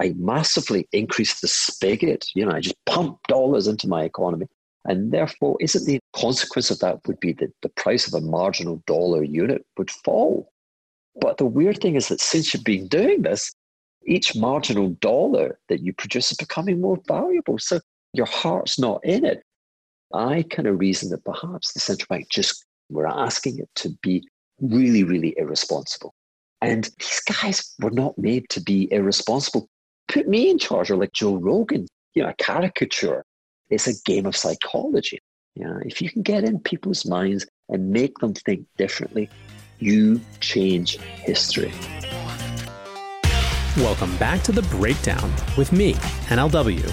I massively increased the spigot. You know, I just pumped dollars into my economy. And therefore, isn't the consequence of that would be that the price of a marginal dollar unit would fall? But the weird thing is that since you've been doing this, each marginal dollar that you produce is becoming more valuable. So your heart's not in it. I kind of reason that perhaps the central bank just were asking it to be really, really irresponsible. And these guys were not made to be irresponsible. Put me in charge, or like Joe Rogan, you know, a caricature. It's a game of psychology. Yeah, if you can get in people's minds and make them think differently, you change history. Welcome back to The Breakdown with me, NLW.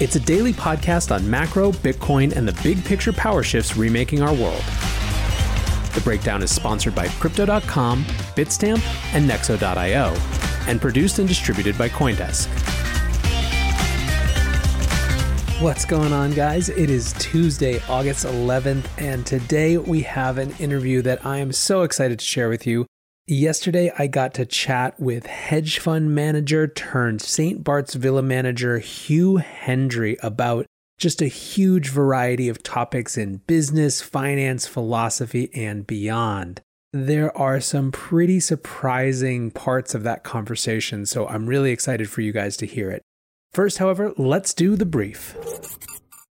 It's a daily podcast on macro, Bitcoin, and the big picture power shifts remaking our world. The breakdown is sponsored by Crypto.com, Bitstamp, and Nexo.io, and produced and distributed by Coindesk. What's going on, guys? It is Tuesday, August 11th, and today we have an interview that I am so excited to share with you. Yesterday, I got to chat with hedge fund manager turned St. Bart's Villa manager Hugh Hendry about just a huge variety of topics in business, finance, philosophy, and beyond. There are some pretty surprising parts of that conversation, so I'm really excited for you guys to hear it. First, however, let's do the brief.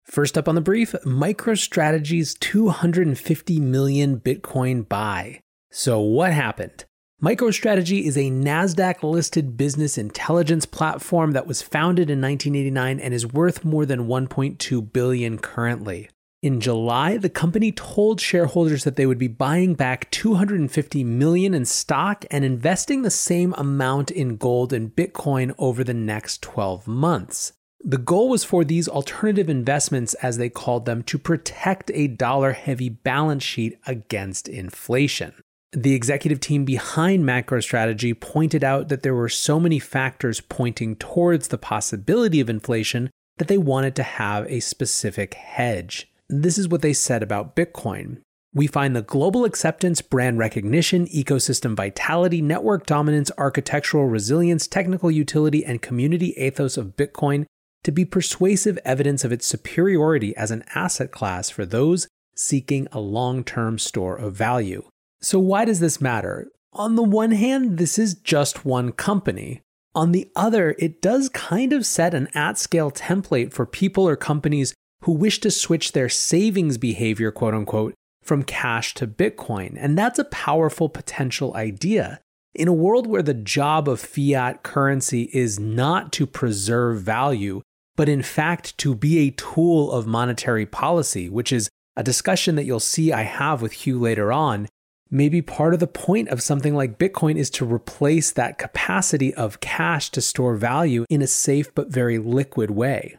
First up on the brief MicroStrategy's 250 million Bitcoin buy. So, what happened? MicroStrategy is a NASDAQ listed business intelligence platform that was founded in 1989 and is worth more than 1.2 billion currently. In July, the company told shareholders that they would be buying back 250 million in stock and investing the same amount in gold and Bitcoin over the next 12 months. The goal was for these alternative investments, as they called them, to protect a dollar heavy balance sheet against inflation. The executive team behind MicroStrategy pointed out that there were so many factors pointing towards the possibility of inflation that they wanted to have a specific hedge. This is what they said about Bitcoin. We find the global acceptance, brand recognition, ecosystem vitality, network dominance, architectural resilience, technical utility, and community ethos of Bitcoin to be persuasive evidence of its superiority as an asset class for those seeking a long term store of value. So, why does this matter? On the one hand, this is just one company. On the other, it does kind of set an at scale template for people or companies who wish to switch their savings behavior, quote unquote, from cash to Bitcoin. And that's a powerful potential idea. In a world where the job of fiat currency is not to preserve value, but in fact to be a tool of monetary policy, which is a discussion that you'll see I have with Hugh later on, maybe part of the point of something like Bitcoin is to replace that capacity of cash to store value in a safe but very liquid way.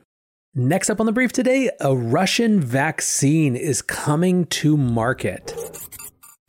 Next up on the brief today, a Russian vaccine is coming to market.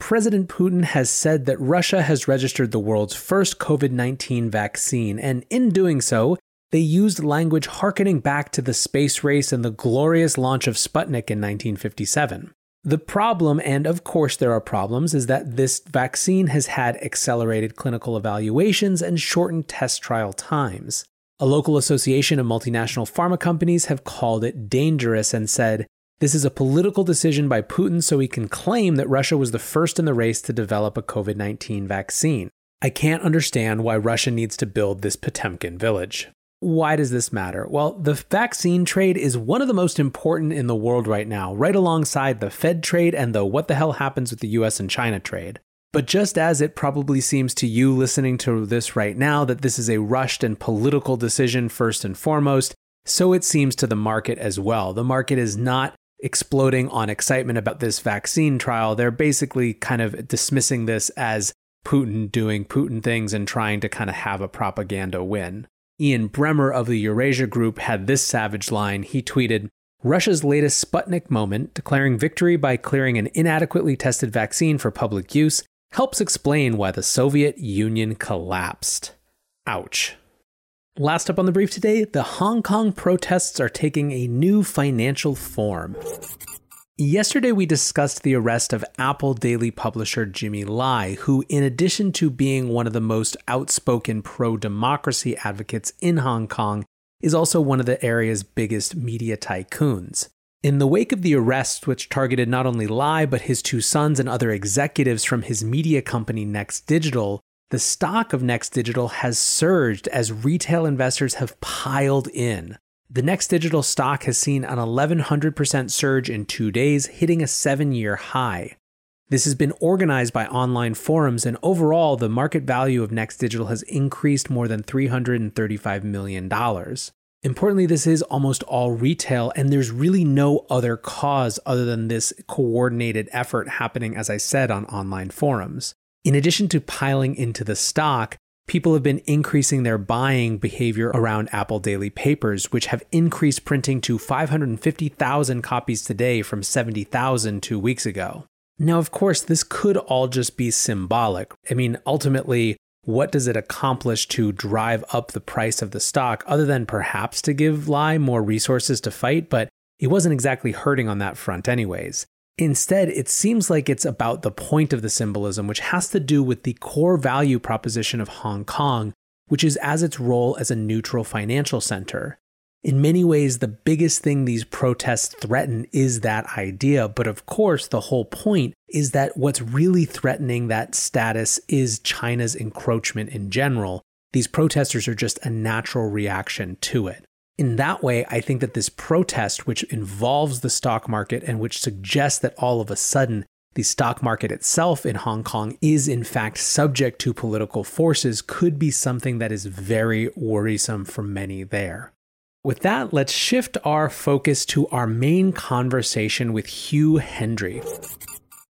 President Putin has said that Russia has registered the world's first COVID 19 vaccine, and in doing so, they used language harkening back to the space race and the glorious launch of Sputnik in 1957. The problem, and of course there are problems, is that this vaccine has had accelerated clinical evaluations and shortened test trial times. A local association of multinational pharma companies have called it dangerous and said, this is a political decision by Putin so he can claim that Russia was the first in the race to develop a COVID 19 vaccine. I can't understand why Russia needs to build this Potemkin village. Why does this matter? Well, the vaccine trade is one of the most important in the world right now, right alongside the Fed trade and the what the hell happens with the US and China trade. But just as it probably seems to you listening to this right now that this is a rushed and political decision first and foremost, so it seems to the market as well. The market is not exploding on excitement about this vaccine trial. They're basically kind of dismissing this as Putin doing Putin things and trying to kind of have a propaganda win. Ian Bremmer of the Eurasia Group had this savage line. He tweeted, Russia's latest Sputnik moment, declaring victory by clearing an inadequately tested vaccine for public use, helps explain why the Soviet Union collapsed. Ouch. Last up on the brief today, the Hong Kong protests are taking a new financial form. Yesterday, we discussed the arrest of Apple Daily publisher Jimmy Lai, who, in addition to being one of the most outspoken pro democracy advocates in Hong Kong, is also one of the area's biggest media tycoons. In the wake of the arrest, which targeted not only Lai, but his two sons and other executives from his media company Next Digital, the stock of Next Digital has surged as retail investors have piled in. The Next Digital stock has seen an 1100% surge in two days, hitting a seven year high. This has been organized by online forums, and overall, the market value of Next Digital has increased more than $335 million. Importantly, this is almost all retail, and there's really no other cause other than this coordinated effort happening, as I said, on online forums. In addition to piling into the stock, people have been increasing their buying behavior around Apple Daily Papers, which have increased printing to 550,000 copies today from 70,000 two weeks ago. Now, of course, this could all just be symbolic. I mean, ultimately, what does it accomplish to drive up the price of the stock other than perhaps to give Lai more resources to fight? But it wasn't exactly hurting on that front, anyways. Instead, it seems like it's about the point of the symbolism, which has to do with the core value proposition of Hong Kong, which is as its role as a neutral financial center. In many ways, the biggest thing these protests threaten is that idea. But of course, the whole point is that what's really threatening that status is China's encroachment in general. These protesters are just a natural reaction to it in that way, I think that this protest, which involves the stock market and which suggests that all of a sudden the stock market itself in Hong Kong is in fact subject to political forces, could be something that is very worrisome for many there. With that, let's shift our focus to our main conversation with Hugh Hendry.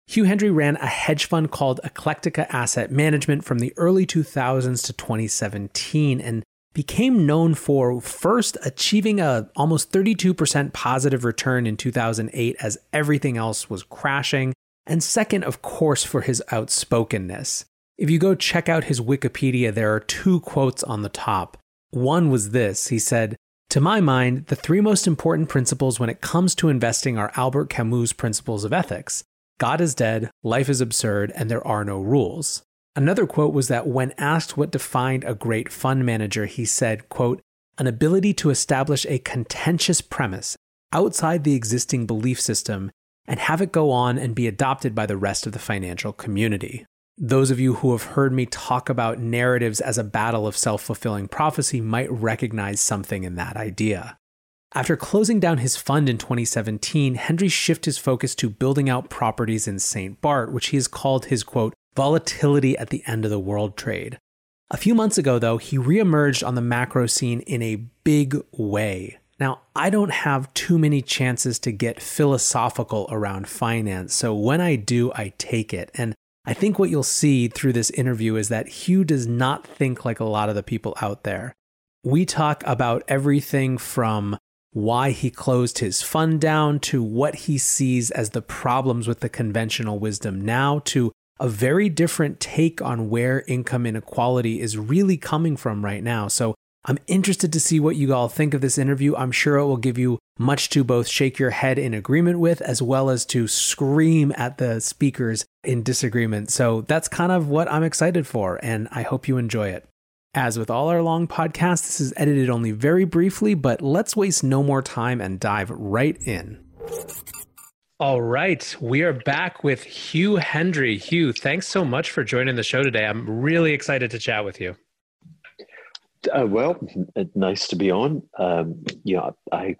Hugh Hendry ran a hedge fund called Eclectica Asset Management from the early 2000s to 2017, and became known for first achieving a almost 32% positive return in 2008 as everything else was crashing, and second, of course, for his outspokenness. If you go check out his Wikipedia, there are two quotes on the top. One was this he said, To my mind, the three most important principles when it comes to investing are Albert Camus' principles of ethics God is dead, life is absurd, and there are no rules. Another quote was that when asked what defined a great fund manager, he said, quote, an ability to establish a contentious premise outside the existing belief system and have it go on and be adopted by the rest of the financial community. Those of you who have heard me talk about narratives as a battle of self fulfilling prophecy might recognize something in that idea. After closing down his fund in 2017, Hendry shifted his focus to building out properties in St. Bart, which he has called his quote, volatility at the end of the world trade. A few months ago, though, he reemerged on the macro scene in a big way. Now, I don't have too many chances to get philosophical around finance, so when I do, I take it. And I think what you'll see through this interview is that Hugh does not think like a lot of the people out there. We talk about everything from why he closed his fund down to what he sees as the problems with the conventional wisdom now to a very different take on where income inequality is really coming from right now. So I'm interested to see what you all think of this interview. I'm sure it will give you much to both shake your head in agreement with, as well as to scream at the speakers in disagreement. So that's kind of what I'm excited for, and I hope you enjoy it. As with all our long podcasts, this is edited only very briefly, but let's waste no more time and dive right in. All right. We are back with Hugh Hendry. Hugh, thanks so much for joining the show today. I'm really excited to chat with you. Uh, well, nice to be on. Um, yeah, I,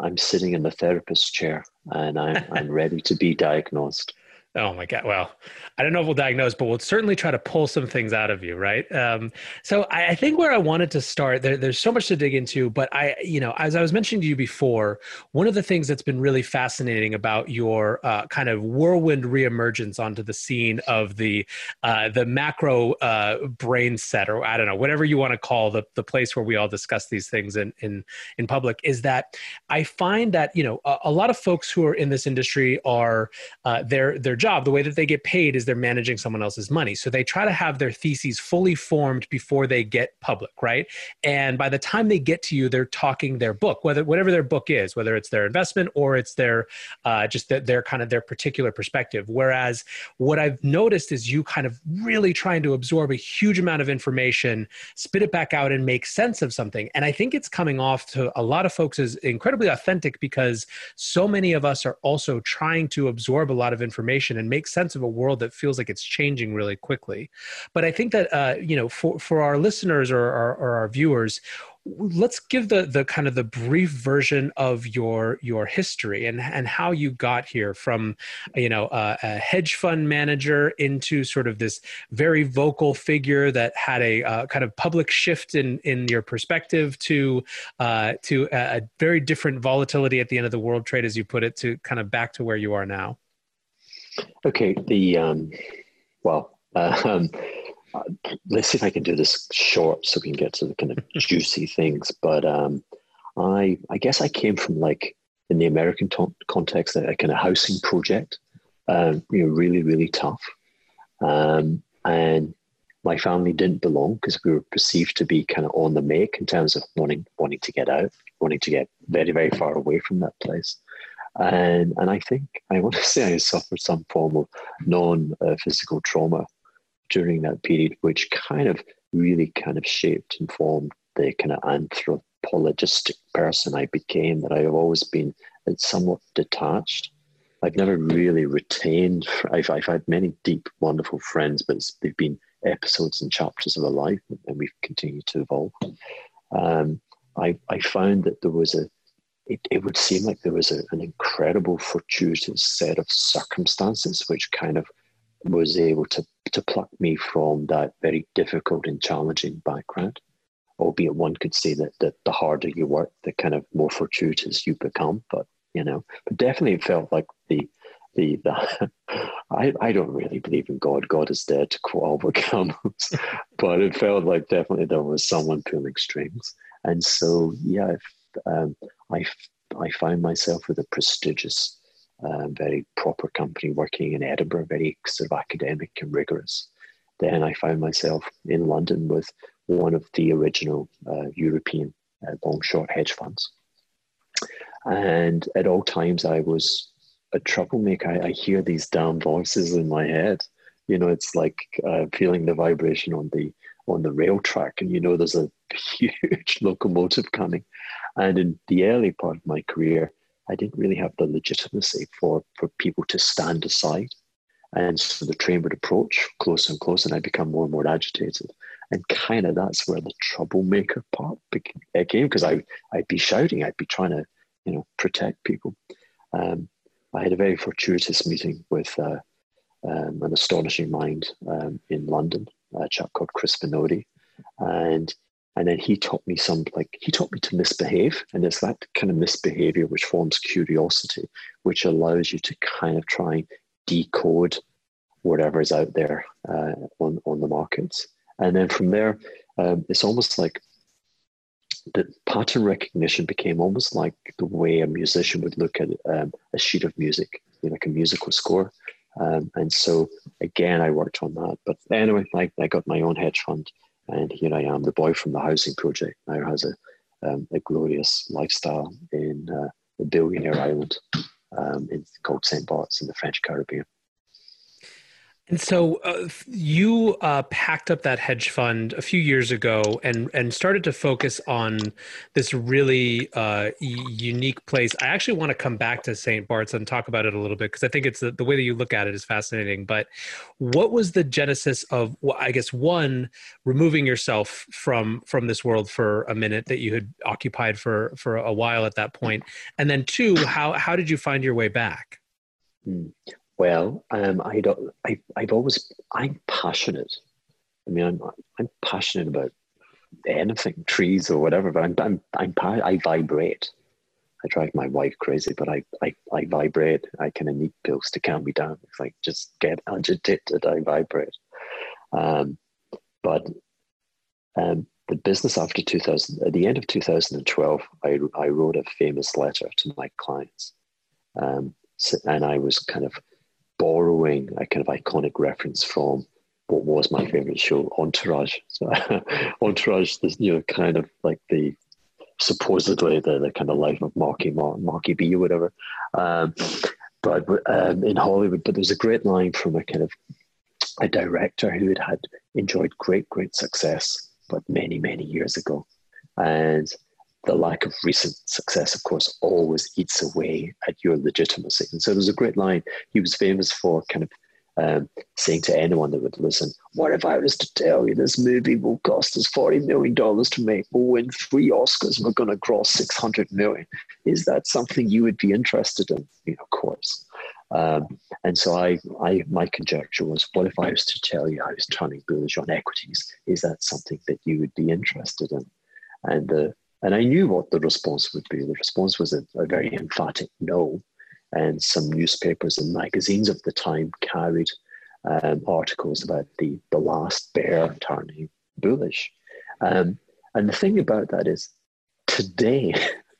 I'm sitting in the therapist's chair and I'm, I'm ready to be diagnosed. Oh my God. Well, I don't know if we'll diagnose, but we'll certainly try to pull some things out of you, right? Um, so I, I, think where I wanted to start, there, there's so much to dig into, but I, you know, as I was mentioning to you before, one of the things that's been really fascinating about your uh, kind of whirlwind reemergence onto the scene of the uh, the macro uh, brain set, or I don't know, whatever you want to call the the place where we all discuss these things in in in public, is that I find that you know a, a lot of folks who are in this industry are uh, they're they're job, the way that they get paid is they're managing someone else's money. So they try to have their theses fully formed before they get public, right? And by the time they get to you, they're talking their book, whether whatever their book is, whether it's their investment or it's their uh, just their, their kind of their particular perspective. Whereas what I've noticed is you kind of really trying to absorb a huge amount of information, spit it back out, and make sense of something. And I think it's coming off to a lot of folks as incredibly authentic because so many of us are also trying to absorb a lot of information information and make sense of a world that feels like it's changing really quickly. But I think that uh, you know, for for our listeners or, or, or our viewers, let's give the the kind of the brief version of your your history and and how you got here from you know uh, a hedge fund manager into sort of this very vocal figure that had a uh, kind of public shift in in your perspective to uh, to a, a very different volatility at the end of the world trade as you put it to kind of back to where you are now Okay, the um, well, uh, um, let's see if I can do this short so we can get to the kind of juicy things. But um, I, I guess I came from like in the American to- context a, a, kind of housing project, um, you know, really really tough, um, and my family didn't belong because we were perceived to be kind of on the make in terms of wanting wanting to get out, wanting to get very very far away from that place. And, and I think I want to say I suffered some form of non uh, physical trauma during that period, which kind of really kind of shaped and formed the kind of anthropologistic person I became, that I have always been uh, somewhat detached. I've never really retained, I've, I've had many deep, wonderful friends, but they've been episodes and chapters of a life, and we've continued to evolve. Um, I, I found that there was a it, it would seem like there was a, an incredible fortuitous set of circumstances which kind of was able to, to pluck me from that very difficult and challenging background. Albeit one could say that, that the harder you work, the kind of more fortuitous you become. But you know, but definitely it felt like the the, the I, I don't really believe in God. God is dead to Albert Camus, but it felt like definitely there was someone pulling strings. And so, yeah, um, I, I found myself with a prestigious, uh, very proper company working in Edinburgh, very sort of academic and rigorous. Then I found myself in London with one of the original uh, European uh, long short hedge funds. And at all times, I was a troublemaker. I, I, hear these damn voices in my head. You know, it's like uh, feeling the vibration on the on the rail track, and you know there's a huge locomotive coming. And in the early part of my career, I didn't really have the legitimacy for, for people to stand aside. And so the train would approach closer and closer, and I'd become more and more agitated. And kind of that's where the troublemaker part came because I, I'd be shouting, I'd be trying to, you know, protect people. Um, I had a very fortuitous meeting with uh, um, an astonishing mind um, in London, a chap called Crispin Odey. And and then he taught me some like he taught me to misbehave. And it's that kind of misbehavior which forms curiosity which allows you to kind of try and decode whatever is out there uh, on, on the markets. And then from there um, it's almost like the pattern recognition became almost like the way a musician would look at um, a sheet of music you know, like a musical score. Um, and so again i worked on that. But anyway I, I got my own hedge fund and here I am, the boy from the housing project, now has a, um, a glorious lifestyle in uh, a billionaire island um, in, called St. Bart's in the French Caribbean. And so uh, you uh, packed up that hedge fund a few years ago and and started to focus on this really uh, unique place. I actually want to come back to St. Bart's and talk about it a little bit because I think it's the, the way that you look at it is fascinating. But what was the genesis of, I guess, one removing yourself from from this world for a minute that you had occupied for for a while at that point, and then two, how how did you find your way back? Well, um, I don't. I, I've always. I'm passionate. I mean, I'm. I'm passionate about anything, trees or whatever. But I'm. I'm. I'm I vibrate. I drive my wife crazy, but I. I. I vibrate. I kind of need pills to calm me down. If I just get agitated, I vibrate. Um, but um, the business after 2000, at the end of 2012, I, I wrote a famous letter to my clients. Um, so, and I was kind of borrowing a kind of iconic reference from what was my favorite show, Entourage. So Entourage, this you know, kind of like the supposedly the, the kind of life of Marky Marky B or whatever. Um, but um, in Hollywood, but there was a great line from a kind of a director who had had enjoyed great, great success, but many, many years ago, and the lack of recent success, of course, always eats away at your legitimacy. And so there's a great line. He was famous for kind of um, saying to anyone that would listen, What if I was to tell you this movie will cost us $40 million to make? We'll win three Oscars and we're going to gross $600 million. Is that something you would be interested in? You know, of course. Um, and so I, I, my conjecture was, what if I was to tell you I was turning bullish on equities? Is that something that you would be interested in? And the and I knew what the response would be. The response was a, a very emphatic no. And some newspapers and magazines of the time carried um, articles about the, the last bear turning bullish. Um, and the thing about that is today,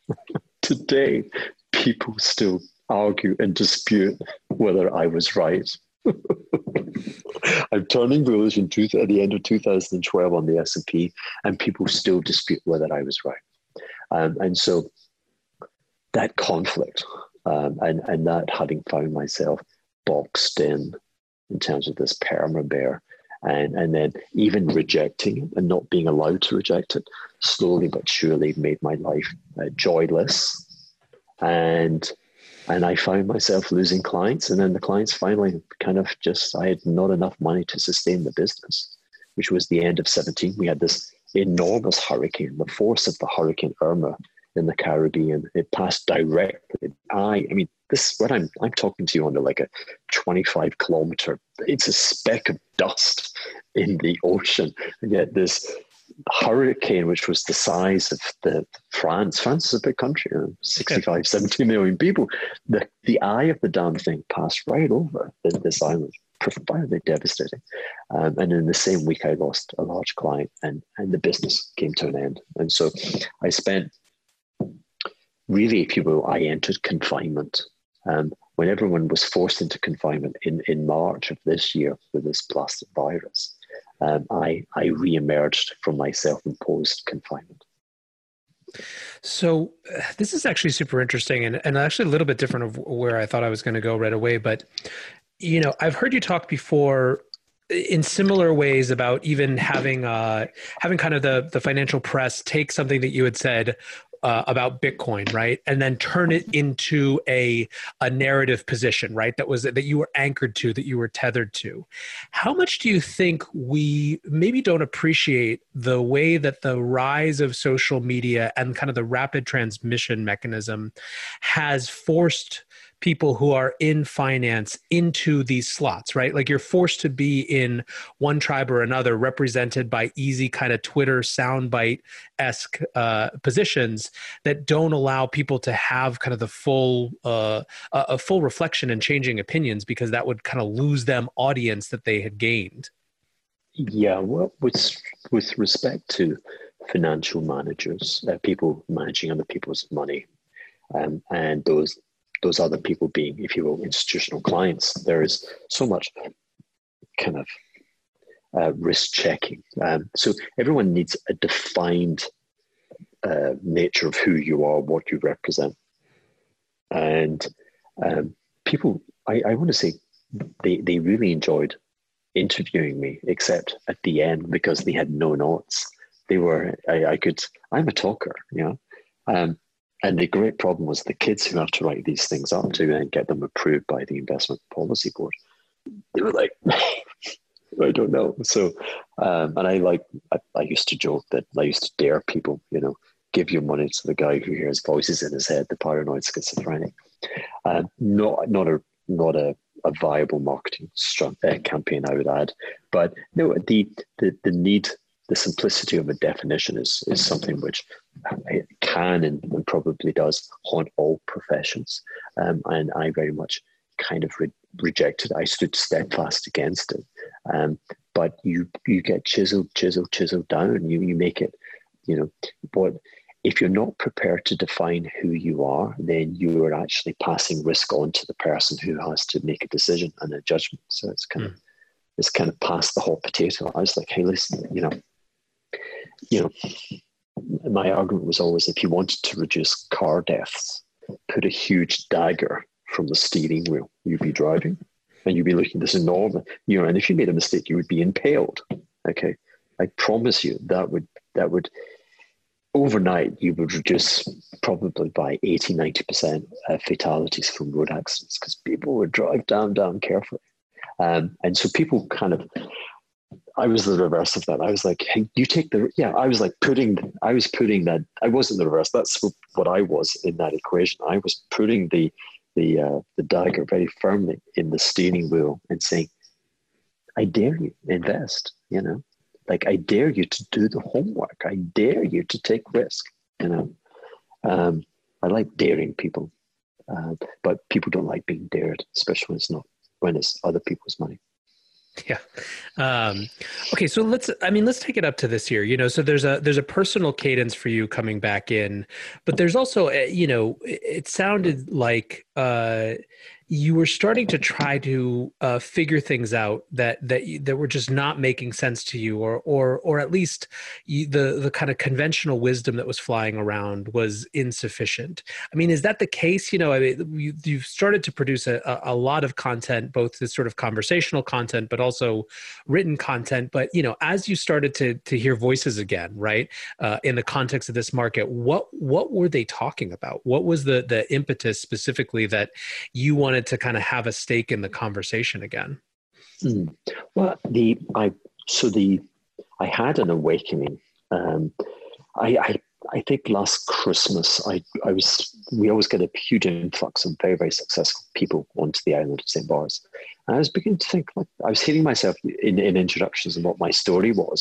today, people still argue and dispute whether I was right. I'm turning bullish in two, at the end of 2012 on the S&P, and people still dispute whether I was right. Um, and so that conflict um, and, and that having found myself boxed in in terms of this perma bear and, and then even rejecting it and not being allowed to reject it slowly but surely made my life uh, joyless. And and I found myself losing clients and then the clients finally kind of just I had not enough money to sustain the business which was the end of 17 we had this enormous hurricane, the force of the Hurricane Irma in the Caribbean. It passed directly. I, I mean, this what I'm I'm talking to you under like a 25 kilometer. It's a speck of dust in the ocean, and yet this hurricane, which was the size of the France. France is a big country, you know, 65, 70 million people. The the eye of the damn thing passed right over this island profoundly devastating. Um, and in the same week, I lost a large client and, and the business came to an end. And so I spent really, if you will, I entered confinement. Um, when everyone was forced into confinement in, in March of this year with this blasted virus, um, I, I re-emerged from my self-imposed confinement. So uh, this is actually super interesting and, and actually a little bit different of where I thought I was going to go right away. But you know, I've heard you talk before in similar ways about even having uh, having kind of the the financial press take something that you had said uh, about Bitcoin, right, and then turn it into a a narrative position, right? That was that you were anchored to, that you were tethered to. How much do you think we maybe don't appreciate the way that the rise of social media and kind of the rapid transmission mechanism has forced people who are in finance into these slots, right? Like you're forced to be in one tribe or another, represented by easy kind of Twitter soundbite esque uh, positions that don't allow people to have kind of the full uh, a full reflection and changing opinions because that would kind of lose them audience that they had gained. Yeah, well, with with respect to financial managers, uh, people managing other people's money, um, and those those other people being, if you will, institutional clients, there is so much kind of uh, risk checking. Um, so everyone needs a defined uh, nature of who you are, what you represent. And um, people, I, I want to say, they, they really enjoyed interviewing me, except at the end because they had no notes. They were, I, I could, I'm a talker, you know. Um, and the great problem was the kids who have to write these things up to and get them approved by the investment policy board. They were like, I don't know. So, um, and I like, I, I, used to joke that I used to dare people, you know, give your money to the guy who hears voices in his head, the paranoid schizophrenic. Um, not, not a, not a, a viable marketing uh, campaign, I would add. But no, the, the, the need the simplicity of a definition is, is something which can and, and probably does haunt all professions. Um, and I very much kind of re- rejected. I stood steadfast against it. Um, but you you get chiseled, chiseled, chiseled down. You you make it. You know what? If you're not prepared to define who you are, then you are actually passing risk on to the person who has to make a decision and a judgment. So it's kind mm. of it's kind of past the whole potato. I was like, hey, listen, you know, you know, my argument was always if you wanted to reduce car deaths, put a huge dagger from the steering wheel you'd be driving, and you'd be looking this enormous, you know, and if you made a mistake, you would be impaled. Okay, I promise you that would that would overnight you would reduce probably by 80 90% uh, fatalities from road accidents because people would drive down down carefully um, and so people kind of I was the reverse of that. I was like, hey, you take the yeah. I was like putting. I was putting that. I wasn't the reverse. That's what I was in that equation. I was putting the the uh, the dagger very firmly in the steering wheel and saying, "I dare you invest." You know, like I dare you to do the homework. I dare you to take risk. You know, um, I like daring people, uh, but people don't like being dared, especially when it's not when it's other people's money. Yeah. Um, okay. So let's, I mean, let's take it up to this year, you know, so there's a, there's a personal cadence for you coming back in, but there's also, you know, it, it sounded like, uh, you were starting to try to uh, figure things out that that that were just not making sense to you, or or or at least you, the the kind of conventional wisdom that was flying around was insufficient. I mean, is that the case? You know, I mean, you, you've started to produce a, a lot of content, both the sort of conversational content, but also written content. But you know, as you started to to hear voices again, right, uh, in the context of this market, what what were they talking about? What was the the impetus specifically that you wanted wanted to kind of have a stake in the conversation again? Mm. Well, the I so the I had an awakening. Um, I, I I think last Christmas I I was we always get a huge influx of very very successful people onto the island of St. Barts, and I was beginning to think like I was hearing myself in in introductions and what my story was,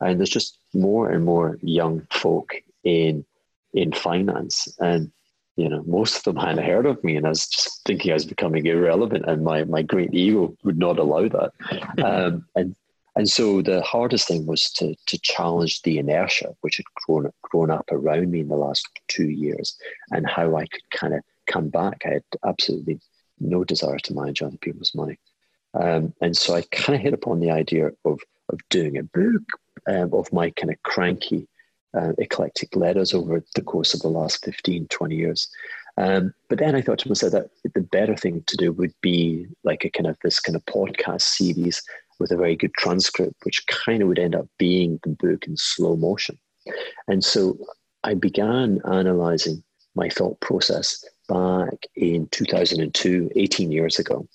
and there's just more and more young folk in in finance and you know, most of them hadn't heard of me, and I was just thinking I was becoming irrelevant, and my my great ego would not allow that. um, and and so the hardest thing was to to challenge the inertia which had grown grown up around me in the last two years, and how I could kind of come back. I had absolutely no desire to manage other people's money, um, and so I kind of hit upon the idea of of doing a book um, of my kind of cranky uh, eclectic letters over the course of the last 15, 20 years. Um, but then I thought to myself that the better thing to do would be like a kind of this kind of podcast series with a very good transcript, which kind of would end up being the book in slow motion. And so I began analyzing my thought process back in 2002, 18 years ago.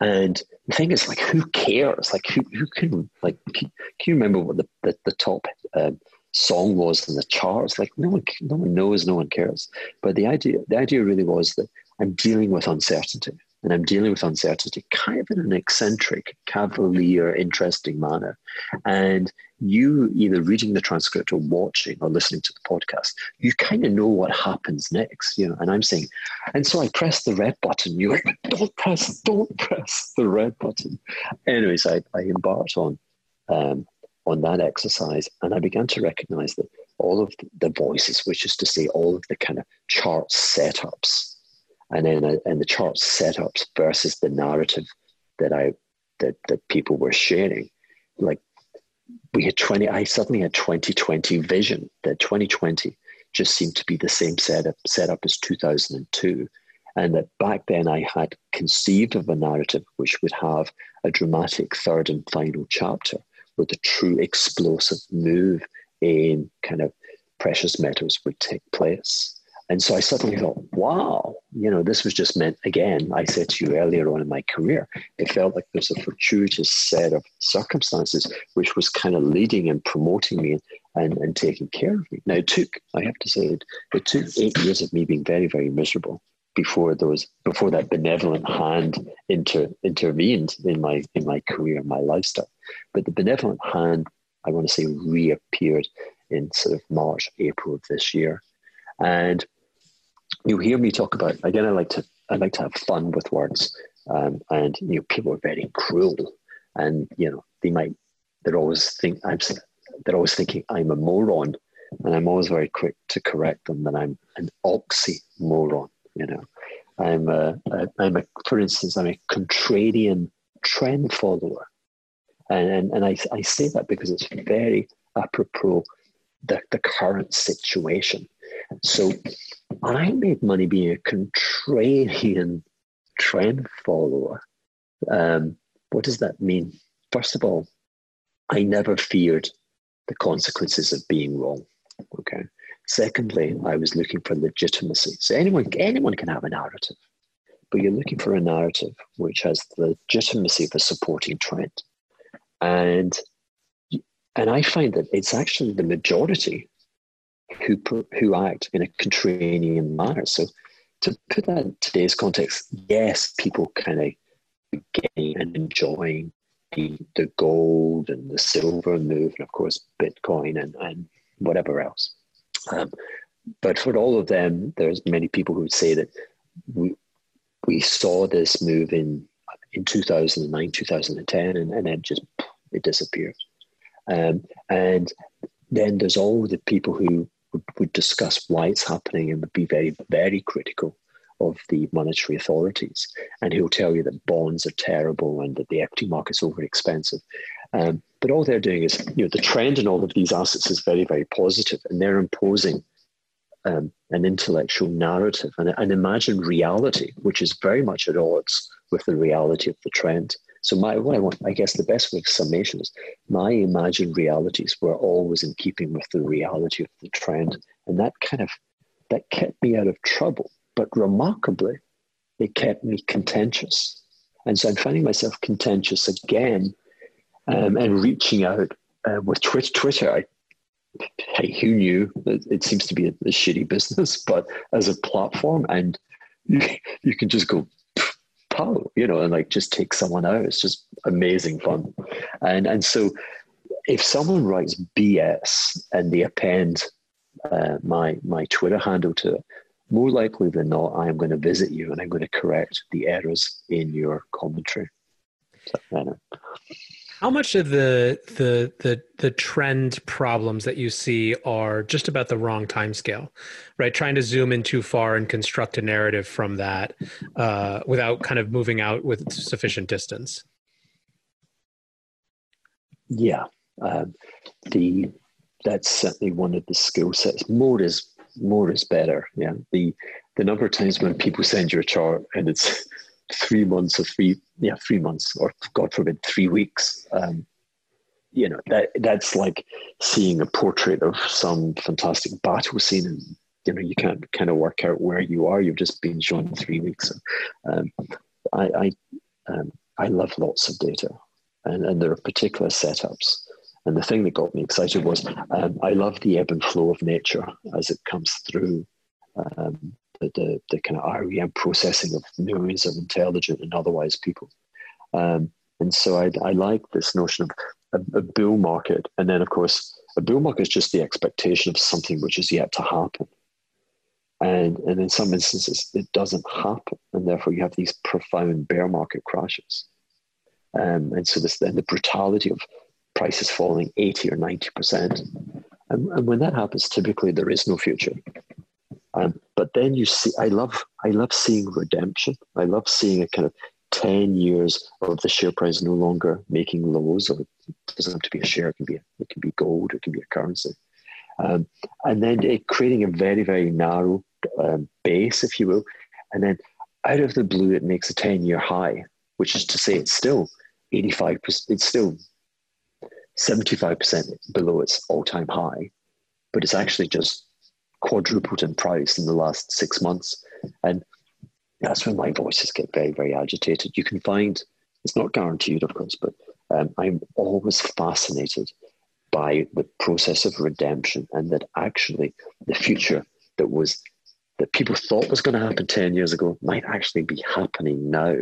And the thing is, like, who cares? Like, who, who can, like, can, you remember what the, the, the top um, song was in the charts. Like no one, no one knows, no one cares. But the idea, the idea really was that I'm dealing with uncertainty, and I'm dealing with uncertainty kind of in an eccentric, cavalier, interesting manner. And you either reading the transcript or watching or listening to the podcast, you kind of know what happens next, you know. And I'm saying, and so I press the red button. You're like, don't press, don't press the red button. Anyways, I, I embarked on um, on that exercise. And I began to recognize that all of the voices, which is to say, all of the kind of chart setups, and then uh, and the chart setups versus the narrative that I that that people were sharing, like we had 20 i suddenly had 2020 vision that 2020 just seemed to be the same setup setup as 2002 and that back then I had conceived of a narrative which would have a dramatic third and final chapter where the true explosive move in kind of precious metals would take place. And so I suddenly thought, wow, you know, this was just meant, again, I said to you earlier on in my career, it felt like there's a fortuitous set of circumstances which was kind of leading and promoting me and, and taking care of me. Now, it took, I have to say, it, it took eight years of me being very, very miserable before those before that benevolent hand inter, intervened in my in my career my lifestyle. But the benevolent hand i want to say reappeared in sort of march april of this year. And you hear me talk about again i like to i like to have fun with words. Um, and you know people are very cruel. And you know they might they're always think i'm they're always thinking i'm a moron. And i'm always very quick to correct them that i'm an oxymoron you know, I'm a, I'm a, for instance, I'm a contrarian trend follower, and and, and I, I say that because it's very apropos the, the current situation. So I made money being a contrarian trend follower. Um, what does that mean? First of all, I never feared the consequences of being wrong. Okay. Secondly, I was looking for legitimacy. So anyone, anyone can have a narrative, but you're looking for a narrative which has the legitimacy of a supporting trend. And, and I find that it's actually the majority who, who act in a contrarian manner. So to put that in today's context, yes, people kind of getting and enjoying the, the gold and the silver move, and of course, Bitcoin and, and whatever else. Um, but for all of them, there's many people who would say that we, we saw this move in in 2009, 2010, and, and then just it disappeared. Um, and then there's all the people who would, would, discuss why it's happening and would be very, very critical of the monetary authorities, and who'll tell you that bonds are terrible and that the equity market's over expensive. Um, but all they're doing is, you know, the trend in all of these assets is very, very positive, and they're imposing um, an intellectual narrative and an imagined reality, which is very much at odds with the reality of the trend. So my what I want, I guess, the best way of summation is my imagined realities were always in keeping with the reality of the trend, and that kind of that kept me out of trouble. But remarkably, it kept me contentious, and so I'm finding myself contentious again um, and reaching out uh, with Twitter. I, hey, who knew? It, it seems to be a, a, shitty business, but as a platform, and you, you can just go, pow, you know, and like just take someone out. It's just amazing fun, and and so if someone writes BS and they append uh, my my Twitter handle to it, more likely than not, I am going to visit you and I'm going to correct the errors in your commentary. So, how much of the the the the trend problems that you see are just about the wrong time scale, right? Trying to zoom in too far and construct a narrative from that uh, without kind of moving out with sufficient distance. Yeah, um, the that's certainly one of the skill sets. More is more is better. Yeah, the the number of times when people send you a chart and it's three months or three yeah three months or god forbid three weeks. Um, you know that that's like seeing a portrait of some fantastic battle scene and you know you can't kind of work out where you are. You've just been shown three weeks. Um, i I, um, I love lots of data and, and there are particular setups. And the thing that got me excited was um, i love the ebb and flow of nature as it comes through um, the, the, the kind of REM processing of millions of intelligent and otherwise people. Um, and so I, I like this notion of a, a, bull market. And then, of course, a bull market is just the expectation of something which is yet to happen. And, and in some instances, it doesn't happen. And therefore, you have these profound bear market crashes. Um, and so, this then the brutality of prices falling 80 or 90%. And, and when that happens, typically there is no future. Um, but then you see, I love, I love seeing redemption. I love seeing a kind of 10 years of the share price no longer making lows, or it doesn't have to be a share, it can be, it can be gold, it can be a currency. Um, and then it creating a very, very narrow um, base, if you will. And then out of the blue, it makes a 10 year high, which is to say it's still 85%, it's still 75% below its all time high, but it's actually just quadrupled in price in the last six months. And that's when my voices get very, very agitated. You can find, it's not guaranteed, of course, but um, I'm always fascinated by the process of redemption and that actually the future that was that people thought was going to happen 10 years ago might actually be happening now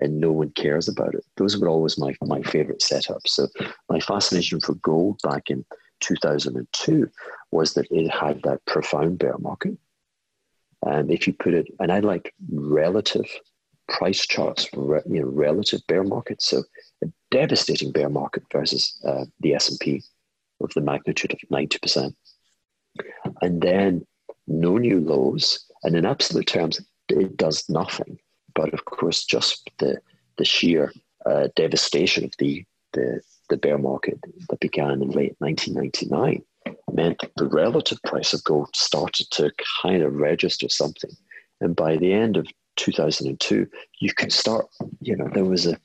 and no one cares about it. Those were always my, my favorite setups. So my fascination for gold back in 2002 was that it had that profound bear market. And if you put it, and I like relative price charts for you know relative bear market. So a devastating bear market versus uh, the S and P of the magnitude of ninety percent, and then no new lows. And in absolute terms, it does nothing. But of course, just the the sheer uh, devastation of the, the the bear market that began in late 1999 meant the relative price of gold started to kind of register something. And by the end of 2002, you could start, you know, there was a,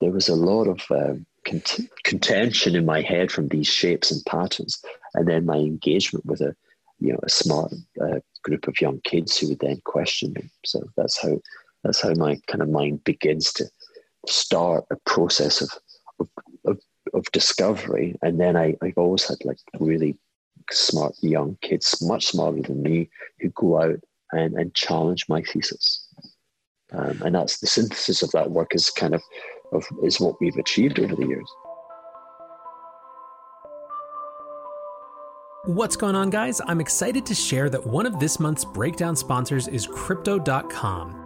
there was a lot of um, cont- contention in my head from these shapes and patterns. And then my engagement with a, you know, a smart uh, group of young kids who would then question me. So that's how, that's how my kind of mind begins to start a process of, of, of, discovery. And then I, I've always had like really smart young kids, much smarter than me, who go out and, and challenge my thesis. Um, and that's the synthesis of that work is kind of, of is what we've achieved over the years. What's going on, guys? I'm excited to share that one of this month's breakdown sponsors is Crypto.com.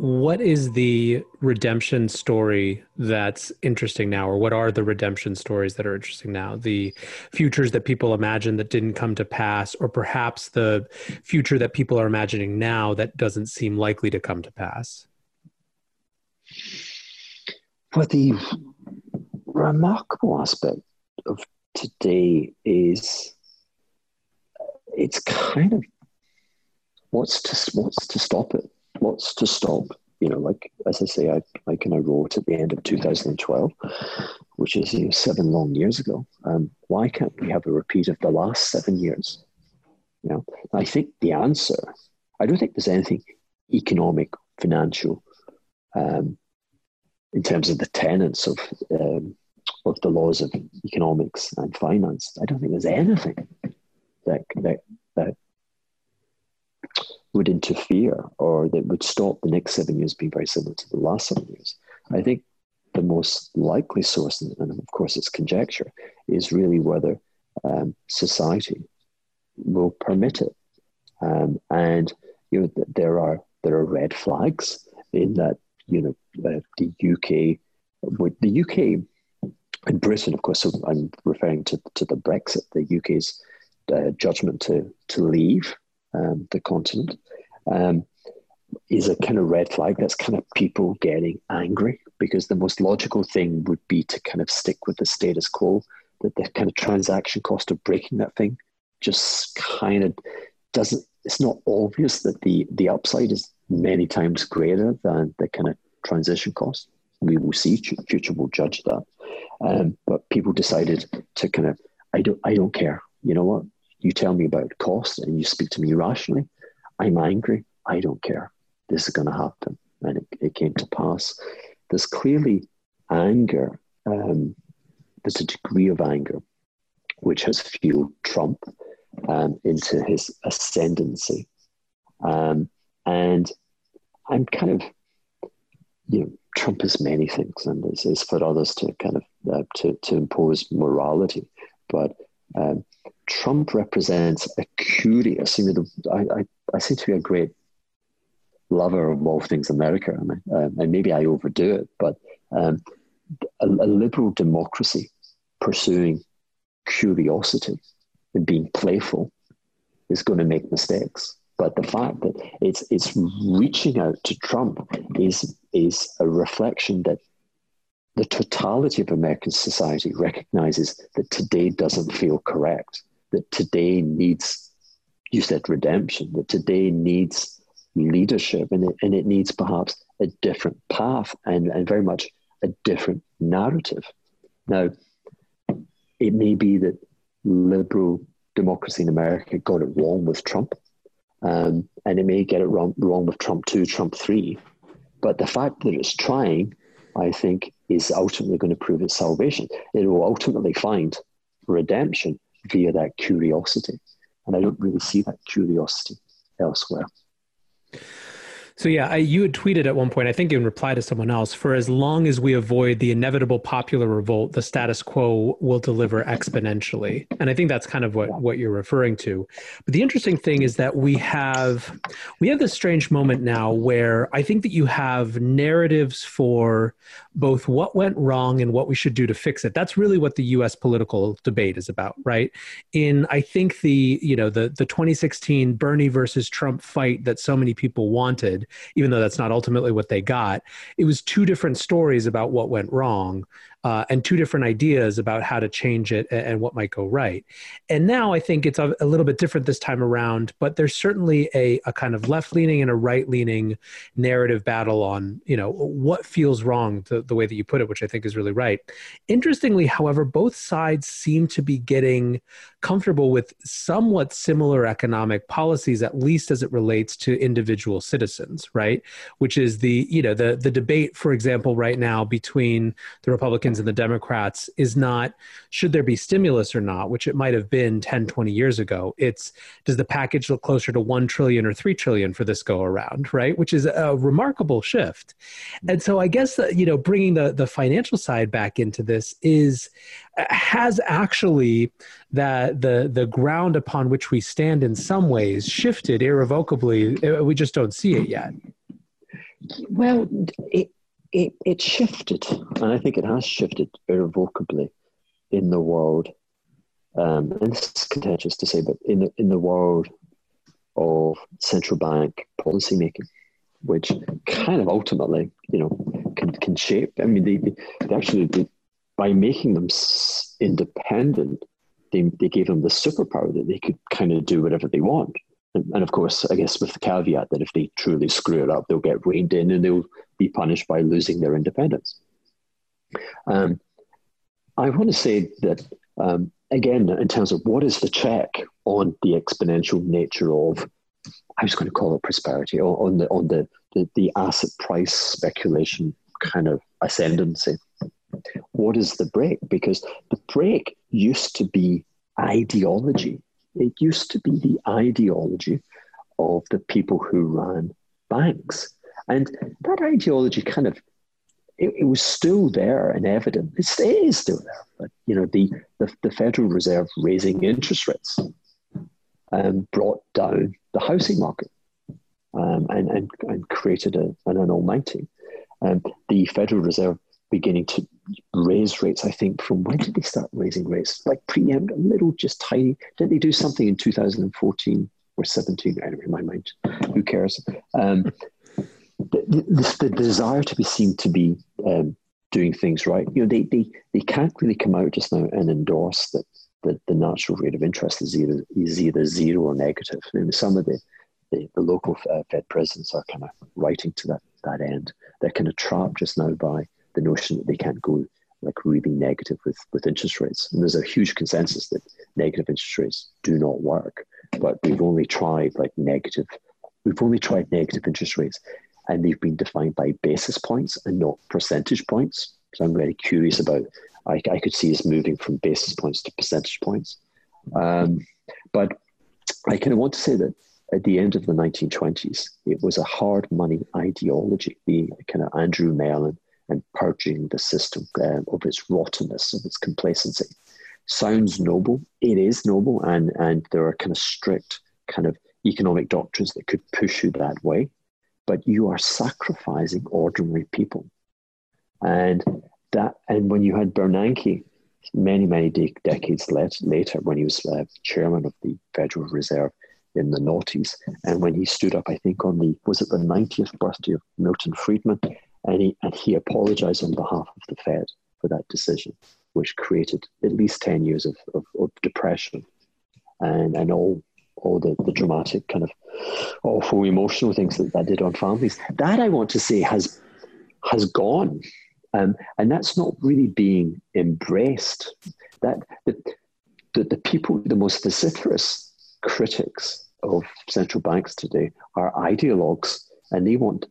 what is the redemption story that's interesting now or what are the redemption stories that are interesting now? The futures that people imagine that didn't come to pass or perhaps the future that people are imagining now that doesn't seem likely to come to pass? Well the remarkable aspect of today is uh, it's kind of what's to what's to stop it what's to stop? You know, like as I say, I, I kind of wrote at the end of 2012, which is you know, seven long years ago. Um, why can't we have a repeat of the last seven years? You know, I think the answer. I don't think there's anything economic, financial, um, in terms of the tenets of um, of the laws of economics and finance. I don't think there's anything that that that would interfere or that would stop the next seven years being very similar to the last seven years. I think the most likely source, and of course it's conjecture, is really whether um, society will permit it. Um, and you know, there are there are red flags in that you know uh, the UK, with the UK and Britain, of course. So I'm referring to to the Brexit, the UK's uh, judgment to to leave um, the continent. Um, is a kind of red flag. That's kind of people getting angry because the most logical thing would be to kind of stick with the status quo. That the kind of transaction cost of breaking that thing just kind of doesn't. It's not obvious that the the upside is many times greater than the kind of transition cost. We will see. Future will judge that. Um, but people decided to kind of, I don't, I don't care. You know what? You tell me about cost and you speak to me rationally. I'm angry. I don't care. This is going to happen, and it, it came to pass. There's clearly anger. Um, there's a degree of anger which has fueled Trump um, into his ascendancy. Um, and I'm kind of, you know, Trump is many things, and it's, it's for others to kind of uh, to to impose morality. But um, Trump represents a curious. You know, I, I, I seem to be a great lover of all things America, and, uh, and maybe I overdo it, but um, a, a liberal democracy pursuing curiosity and being playful is going to make mistakes. But the fact that it's it's reaching out to Trump is is a reflection that the totality of American society recognizes that today doesn't feel correct, that today needs, you said redemption, that today needs leadership and it, and it needs perhaps a different path and, and very much a different narrative. Now, it may be that liberal democracy in America got it wrong with Trump. Um, and it may get it wrong, wrong with Trump 2, Trump 3. But the fact that it's trying, I think, is ultimately going to prove its salvation. It will ultimately find redemption via that curiosity. And I don't really see that curiosity elsewhere. So yeah, I, you had tweeted at one point, I think in reply to someone else, for as long as we avoid the inevitable popular revolt, the status quo will deliver exponentially. And I think that's kind of what, what you're referring to. But the interesting thing is that we have we have this strange moment now where I think that you have narratives for both what went wrong and what we should do to fix it. That's really what the US political debate is about, right? In I think the, you know, the the 2016 Bernie versus Trump fight that so many people wanted even though that's not ultimately what they got. It was two different stories about what went wrong uh, and two different ideas about how to change it and, and what might go right. And now I think it's a, a, little bit different this time around, but there's certainly a, a kind of left leaning and a right leaning narrative battle on, you know, what feels wrong, the, the way that you put it, which I think is really right. Interestingly, however, both sides seem to be getting comfortable with somewhat similar economic policies, at least as it relates to individual citizens, right? Which is the, you know, the, the debate, for example, right now between the Republicans Republicans and the Democrats is not should there be stimulus or not, which it might have been 10, 20 years ago. It's does the package look closer to 1 trillion or 3 trillion for this go around, right? Which is a remarkable shift. And so I guess, that, you know, bringing the, the financial side back into this is uh, has actually that the the ground upon which we stand in some ways shifted irrevocably. Uh, we just don't see it yet. Well, it, it, it shifted, and I think it has shifted irrevocably in the world. Um, and this is contentious to say, but in the, in the world of central bank policy making, which kind of ultimately, you know, can, can shape. I mean, they, they actually, they, by making them independent, they, they gave them the superpower that they could kind of do whatever they want. And, and, of course, I guess with the caveat that if they truly screw it up, they'll get reined in and they'll be punished by losing their independence. Um, I want to say that, um, again, in terms of what is the check on the exponential nature of, I was going to call it prosperity, or on the, on the, the, the asset price speculation kind of ascendancy. What is the brake? Because the brake used to be ideology. It used to be the ideology of the people who ran banks. And that ideology kind of it, it, was still there and evident. It is still there, but you know the the, the Federal Reserve raising interest rates um, brought down the housing market um, and, and and created a, an, almighty. Um, the Federal Reserve beginning to raise rates. I think from when did they start raising rates? Like preempt a little, just tiny. Didn't they do something in 2014 or 17? Anyway, in my mind, who cares? Um, the, the, the, desire to be seen to be um, doing things right. You know, they, they, they can't really come out just now and endorse that the, natural rate of interest is either is either zero or negative. I mean, some of the, the, the local uh, Fed presidents are kind of writing to that, that end. They're kind of trapped just now by the notion that they can't go like really negative with, with interest rates. And there's a huge consensus that negative interest rates do not work. But we've only tried like negative, we've only tried negative interest rates and they've been defined by basis points and not percentage points. So I'm very curious about. I, I could see us moving from basis points to percentage points, um, but I kind of want to say that at the end of the 1920s, it was a hard money ideology. The kind of Andrew Mellon and purging the system uh, of its rottenness, of its complacency. Sounds noble. It is noble, and and there are kind of strict kind of economic doctrines that could push you that way but you are sacrificing ordinary people. And that, and when you had Bernanke, many, many de- decades later, when he was uh, chairman of the Federal Reserve in the noughties, and when he stood up, I think on the was it the 90th birthday of Milton Friedman, and he and he apologized on behalf of the Fed for that decision, which created at least 10 years of, of, of depression and, and all all the, the dramatic kind of awful emotional things that that did on families. That I want to say has has gone. Um, and that's not really being embraced. That the, the, the people, the most vociferous critics of central banks today are ideologues, and they want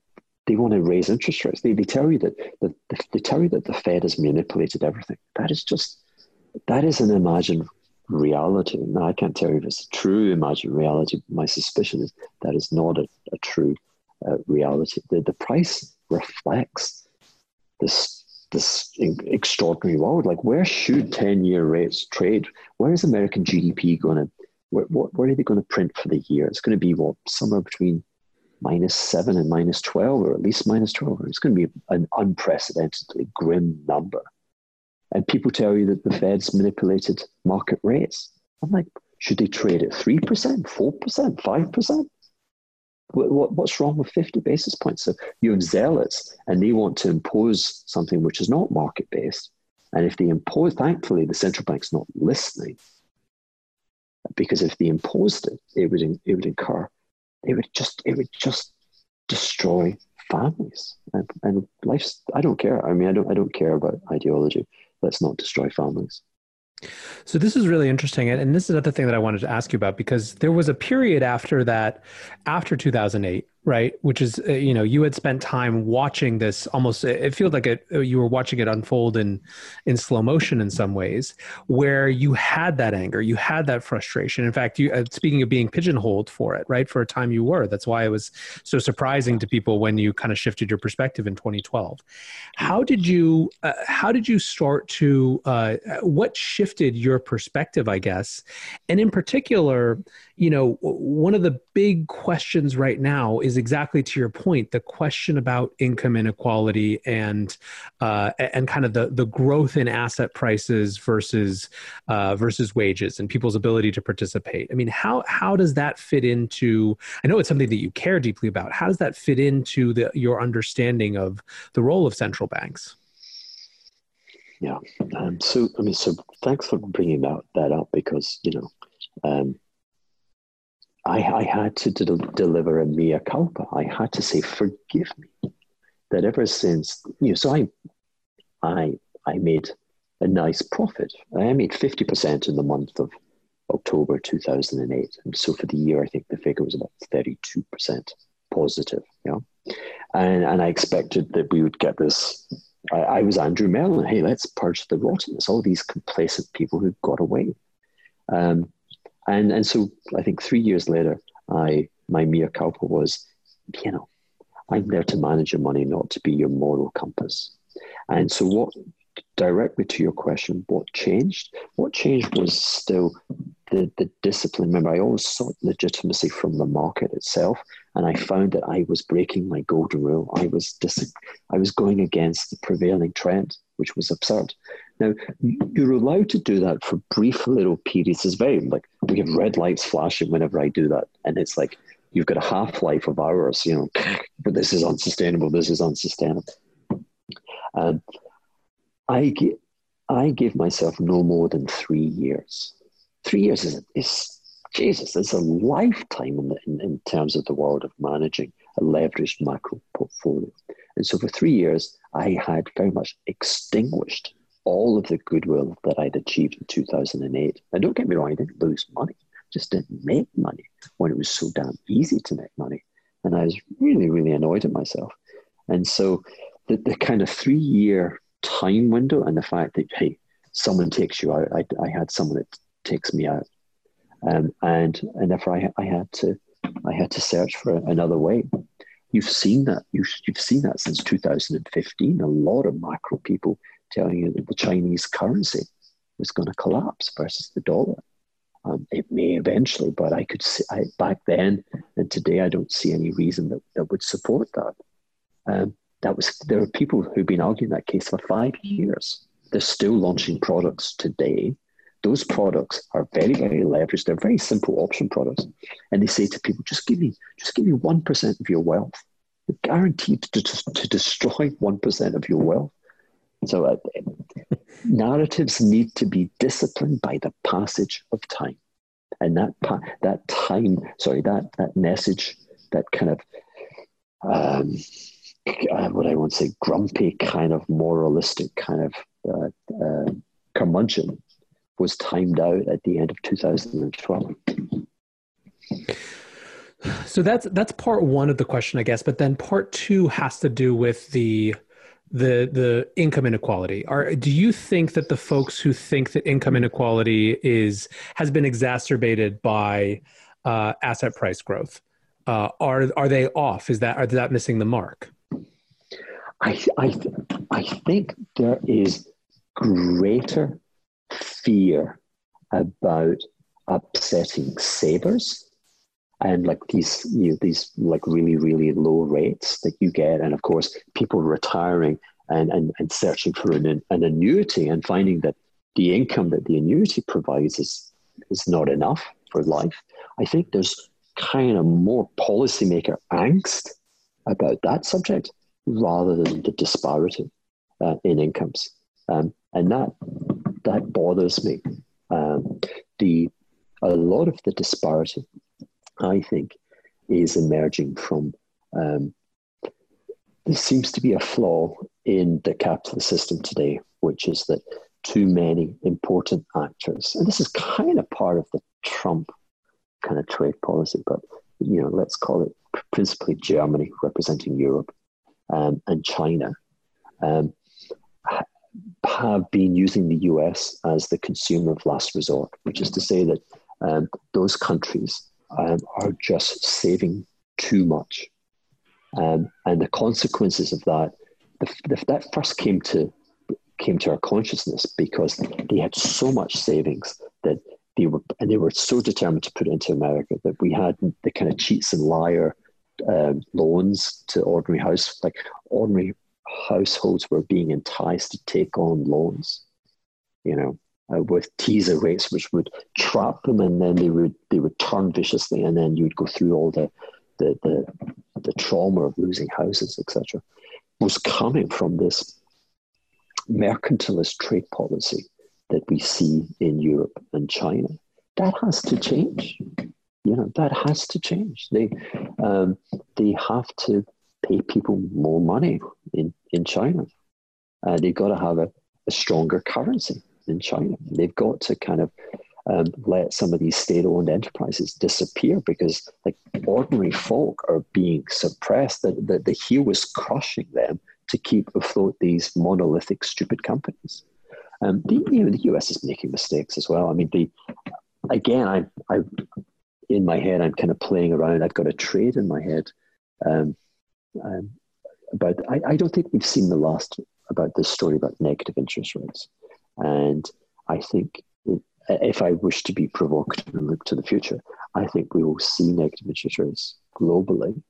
they want to raise interest rates. They, they tell you that the, they tell you that the Fed has manipulated everything. That is just that is an imagined reality. Now, I can't tell you if it's a true imagined reality. My suspicion is that is not a, a true uh, reality. The, the price reflects this this extraordinary world. Like, where should ten year rates trade? Where is American GDP going to? What, where are they going to print for the year? It's going to be what somewhere between minus seven and minus twelve, or at least minus twelve. It's going to be an unprecedentedly grim number. And people tell you that the Fed's manipulated market rates. I'm like, should they trade at 3%, 4%, 5%? what's wrong with 50 basis points? So you have zealots and they want to impose something which is not market based. And if they impose, thankfully, the central bank's not listening. Because if they imposed it, it would, it would incur, it would just, it would just destroy families and, and life's, I don't care. I mean, I don't, I don't care about ideology let's not destroy farmers. So this is really interesting, and this is another thing that I wanted to ask you about because there was a period after that, after 2008, right? Which is uh, you know you had spent time watching this almost it feels like it uh, you were watching it unfold in in slow motion in some ways where you had that anger you had that frustration. In fact you uh, speaking of being pigeonholed for it right? For a time you were. That's why it was so surprising to people when you kind of shifted your perspective in 2012 how did you uh, how did you start to what shifted your perspective i guess? And in particular you know, one of the big questions right now is exactly to your point, the question about income inequality and uh, and kind of the the growth in asset prices versus uh, versus wages and people's ability to participate. I mean, how how does that fit into? I know it's something that you care deeply about. How does that fit into the, your understanding of the role of central banks? Yeah. Um, so I mean, so thanks for bringing that that up because you know. Um, I, I had to de- deliver a mea culpa. I had to say, forgive me. That ever since, you know, so I, I, I made a nice profit. I made 50% in the month of October 2008. And so for the year, I think the figure was about 32% positive. Yeah. And, and I expected that we would get this. I, I was Andrew Mellon. Hey, let's purge the rottenness, all these complacent people who got away. Um, and and so I think three years later, I my mea culpa was, you know, I'm there to manage your money, not to be your moral compass. And so what directly to your question, what changed? What changed was still the, the discipline. Remember, I always sought legitimacy from the market itself, and I found that I was breaking my golden rule. I was dis- I was going against the prevailing trend, which was absurd. Now, you're allowed to do that for brief little periods. It's very like we have red lights flashing whenever I do that, and it's like you've got a half life of hours, you know, but this is unsustainable. This is unsustainable. Um, I give, I give myself no more than three years. Three years is, is Jesus, it's a lifetime in, the, in, in terms of the world of managing a leveraged macro portfolio. And so for three years, I had very much extinguished all of the goodwill that I'd achieved in 2008. And don't get me wrong, I didn't lose money, just didn't make money when it was so damn easy to make money. And I was really, really annoyed at myself. And so the, the kind of three year time window and the fact that, hey, someone takes you out, I, I had someone that takes me out. Um, and, and therefore I, I had to I had to search for another way. You've seen that. You've, you've seen that since 2015. A lot of macro people telling you that the Chinese currency was going to collapse versus the dollar. Um, it may eventually, but I could see I, back then and today I don't see any reason that, that would support that. Um, that was there are people who've been arguing that case for five years. They're still launching products today. Those products are very, very leveraged. They're very simple option products, and they say to people, "Just give me, just give me one percent of your wealth. You're guaranteed to, to, to destroy one percent of your wealth." So uh, narratives need to be disciplined by the passage of time, and that that time, sorry, that that message, that kind of um, uh, what I want to say, grumpy kind of moralistic kind of uh, uh, curmudgeon was timed out at the end of 2012. So that's that's part one of the question, I guess. But then part two has to do with the the the income inequality. Are do you think that the folks who think that income inequality is has been exacerbated by uh, asset price growth uh, are are they off? Is that are that missing the mark? I I I think there is greater fear about upsetting savers and like these you know, these like really really low rates that you get. And of course people retiring and and, and searching for an, an annuity and finding that the income that the annuity provides is is not enough for life. I think there's kind of more policymaker angst about that subject rather than the disparity uh, in incomes. Um, and that that bothers me. Um, the a lot of the disparity I think, is emerging from. Um, there seems to be a flaw in the capitalist system today, which is that too many important actors, and this is kind of part of the Trump kind of trade policy, but you know, let's call it principally Germany representing Europe um, and China, um, have been using the US as the consumer of last resort, which is to say that um, those countries um, are just saving too much. Um, and the consequences of that, the, the, that first came to came to our consciousness because they had so much savings that they were and they were so determined to put it into America that we had the kind of cheats and liar um, loans to ordinary house like ordinary households were being enticed to take on loans, you know, uh, with teaser rates, which would trap them, and then they would they would turn viciously, and then you would go through all the the the, the trauma of losing houses, etc. Was coming from this mercantilist trade policy that we see in Europe and China. That has to change. You know that has to change. They um, they have to pay people more money in in China. Uh, they've got to have a, a stronger currency in China. They've got to kind of um, let some of these state-owned enterprises disappear because like ordinary folk are being suppressed. That the, the heel is crushing them to keep afloat these monolithic, stupid companies. Um, the, you know, the US is making mistakes as well. I mean, the again, I, I, in my head, I'm kind of playing around. I've got a trade in my head, um, um, but I, I don't think we've seen the last about this story about negative interest rates. And I think if I wish to be provocative and look to the future, I think we will see negative interest rates globally.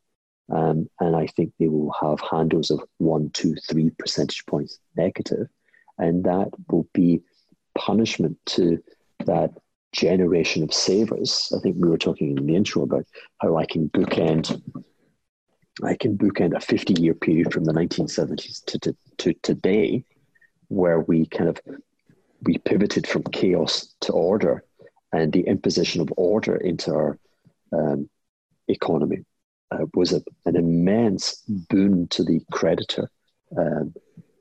Um, and I think they will have handles of one, two, three percentage points negative, and that will be punishment to that generation of savers. I think we were talking in the intro about how I can bookend I can bookend a 50 year period from the 1970s to, to, to today, where we kind of we pivoted from chaos to order and the imposition of order into our um, economy uh, was a, an immense boon to the creditor um,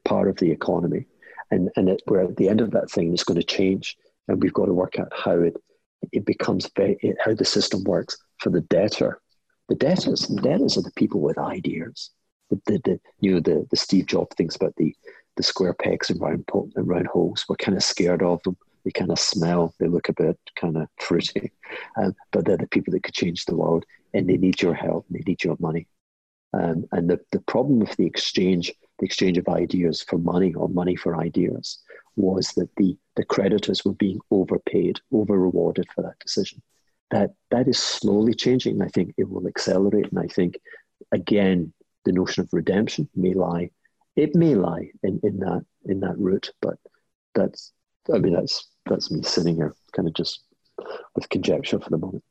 part of the economy. And, and it, we're at the end of that thing, it's going to change. And we've got to work out how it, it becomes very, it, how the system works for the debtor. The debtors, the debtors are the people with ideas. The, the, the you know, the, the Steve Jobs thinks about the, the square pegs and round, po- and round holes. We're kind of scared of them. They kind of smell. They look a bit kind of fruity. Um, but they're the people that could change the world and they need your help. They need your money. Um, and the, the problem with the exchange, the exchange of ideas for money or money for ideas, was that the, the creditors were being overpaid, over rewarded for that decision. That that is slowly changing. I think it will accelerate. And I think again, the notion of redemption may lie. It may lie in, in that in that route, but that's I mean that's that's me sitting here kind of just with conjecture for the moment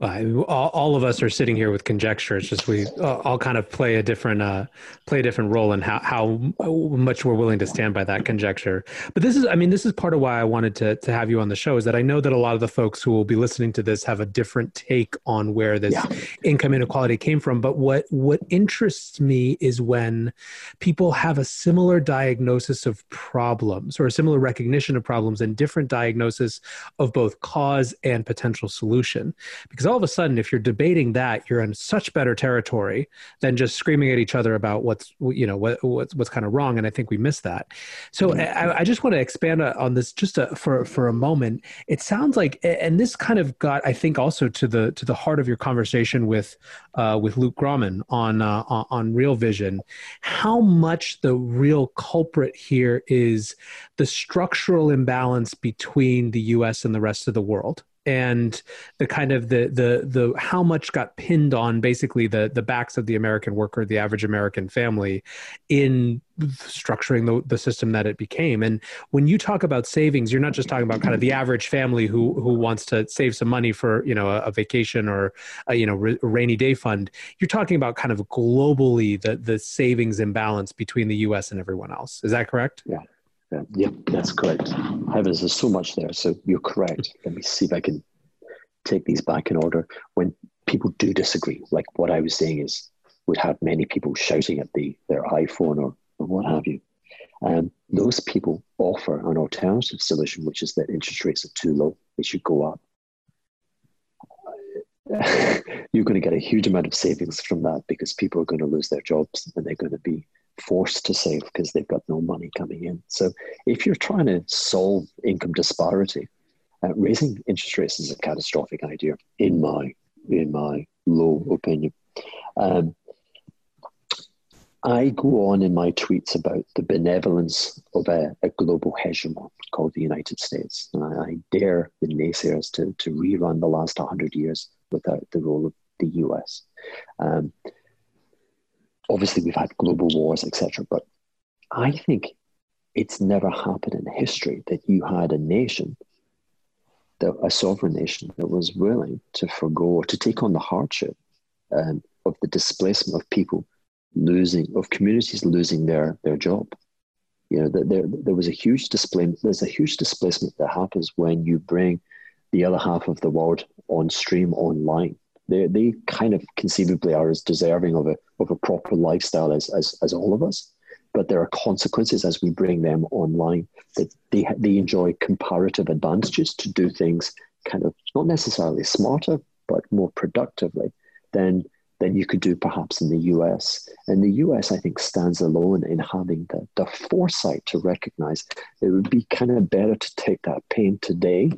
uh, all, all, of us are sitting here with conjecture. It's just we uh, all kind of play a different uh, play a different role in how how much we're willing to stand by that conjecture. But this is, I mean, this is part of why I wanted to to have you on the show. Is that I know that a lot of the folks who will be listening to this have a different take on where this yeah. income inequality came from. But what what interests me is when people have a similar diagnosis of problems or a similar recognition of problems and different diagnosis of both cause and potential solution, because all of a sudden, if you're debating that, you're in such better territory than just screaming at each other about what's you know what, what's what's kind of wrong. And I think we miss that. So mm-hmm. I, I, just want to expand on this just for for a moment. It sounds like, and this kind of got I think also to the to the heart of your conversation with uh, with Luke Gromen on uh, on Real Vision, how much the real culprit here is the structural imbalance between the U.S. and the rest of the world and the kind of the the the how much got pinned on basically the the backs of the American worker, the average American family, in structuring the, the system that it became. And when you talk about savings, you're not just talking about kind of the average family who who wants to save some money for you know a, a vacation or a, you know rainy day fund. You're talking about kind of globally the the savings imbalance between the U.S. and everyone else. Is that correct? Yeah. Yeah, yep, that's correct. Heavens, there's so much there. So you're correct. Let me see if I can take these back in order. When people do disagree, like what I was saying is, would have many people shouting at the their iPhone or, or what have you. Um, those people offer an alternative solution, which is that interest rates are too low; they should go up. You're going to get a huge amount of savings from that because people are going to lose their jobs and they're going to be forced to save because they've got no money coming in. So if you're trying to solve income disparity, uh, raising interest rates is a catastrophic idea, in my in my low opinion. Um, I go on in my tweets about the benevolence of a, a global hegemon called the United States. And I, I, dare the naysayers to, to rerun the last 100 years without the role of the US. Um, obviously we've had global wars, etc. But I think it's never happened in history that you had a nation, that, a sovereign nation, that was willing to forego, to take on the hardship um, of the displacement of people losing, of communities losing their, their job. You know, there, there was a huge displacement. There's a huge displacement that happens when you bring the other half of the world on stream online they, they kind of conceivably are as deserving of a, of a proper lifestyle as, as, as all of us. But there are consequences as we bring them online that they, they enjoy comparative advantages to do things kind of not necessarily smarter, but more productively than than you could do perhaps in the US. And the US, I think, stands alone in having the, the foresight to recognize it would be kind of better to take that pain today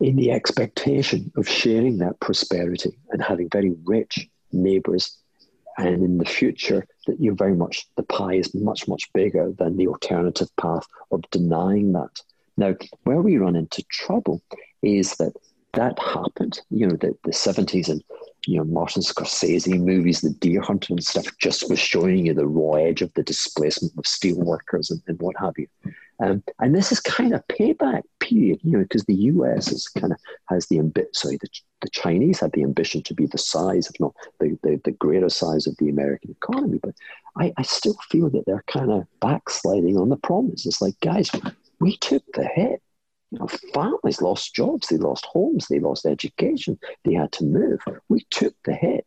in the expectation of sharing that prosperity and having very rich neighbors. And in the future, that you're very much, the pie is much, much bigger than the alternative path of denying that. Now, where we run into trouble is that that happened, you know, the, the 70s and, you know, Martin Scorsese movies, the Deer Hunter and stuff just was showing you the raw edge of the displacement of steel workers and, and what have you. Um, and this is kind of payback period, you know, because the US is kind of has the ambition, sorry, the, the Chinese had the ambition to be the size, if not the, the, the greater size of the American economy. But I, I still feel that they're kind of backsliding on the promise. It's like, guys, we took the hit. You know, families lost jobs, they lost homes, they lost education, they had to move. We took the hit.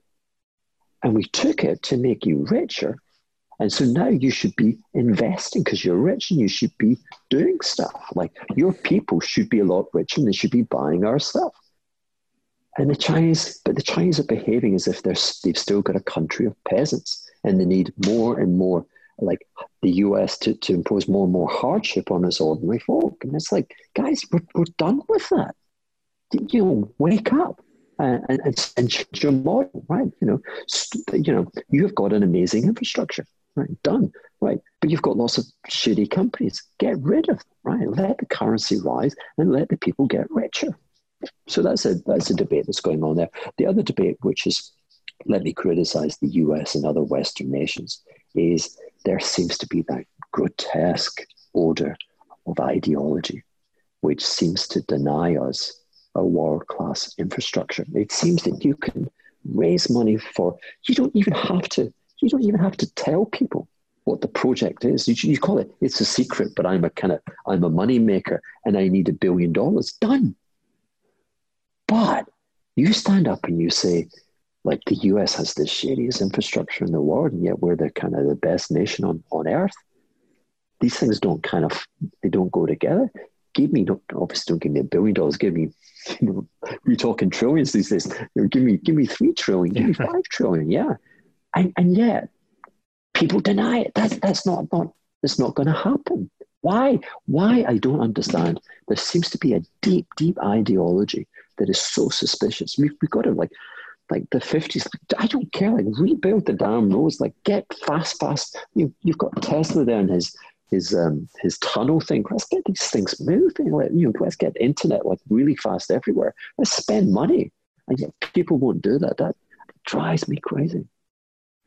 And we took it to make you richer and so now you should be investing because you're rich and you should be doing stuff. Like your people should be a lot richer and they should be buying our stuff. And the Chinese, but the Chinese are behaving as if they're, they've still got a country of peasants and they need more and more, like the US, to, to impose more and more hardship on us ordinary folk. And it's like, guys, we're, we're done with that. You know, wake up and, and, and change your model, right? You know, st- you know, you have got an amazing infrastructure. Right, done. Right. But you've got lots of shitty companies. Get rid of them, right? Let the currency rise and let the people get richer. So that's a that's a debate that's going on there. The other debate, which is let me criticize the US and other Western nations, is there seems to be that grotesque order of ideology, which seems to deny us a world class infrastructure. It seems that you can raise money for, you don't even have to you don't even have to tell people what the project is. You, you call it, it's a secret, but I'm a kind of, I'm a money maker and I need a billion dollars. Done. But you stand up and you say, like the US has the shadiest infrastructure in the world, and yet we're the kind of the best nation on, on earth. These things don't kind of they don't go together. Give me don't obviously don't give me a billion dollars. Give me you know we're talking trillions these days. You know, give me give me three trillion. Give me five trillion. Yeah, and, and yet, people deny it. That's, that's not, not, that's not going to happen. Why? Why? I don't understand. There seems to be a deep, deep ideology that is so suspicious. We've, we've got to like, like the 50s, I don't care, like rebuild the damn roads, like get fast, fast. You, you've got Tesla there and his, his, um, his tunnel thing. Let's get these things moving. Let, you know, let's get internet like really fast everywhere. Let's spend money. And yet people won't do that. That drives me crazy.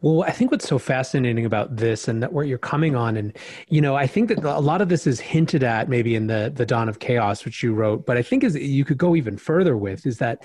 Well, I think what's so fascinating about this and that where you're coming on, and you know, I think that a lot of this is hinted at maybe in the the Dawn of Chaos, which you wrote, but I think is you could go even further with is that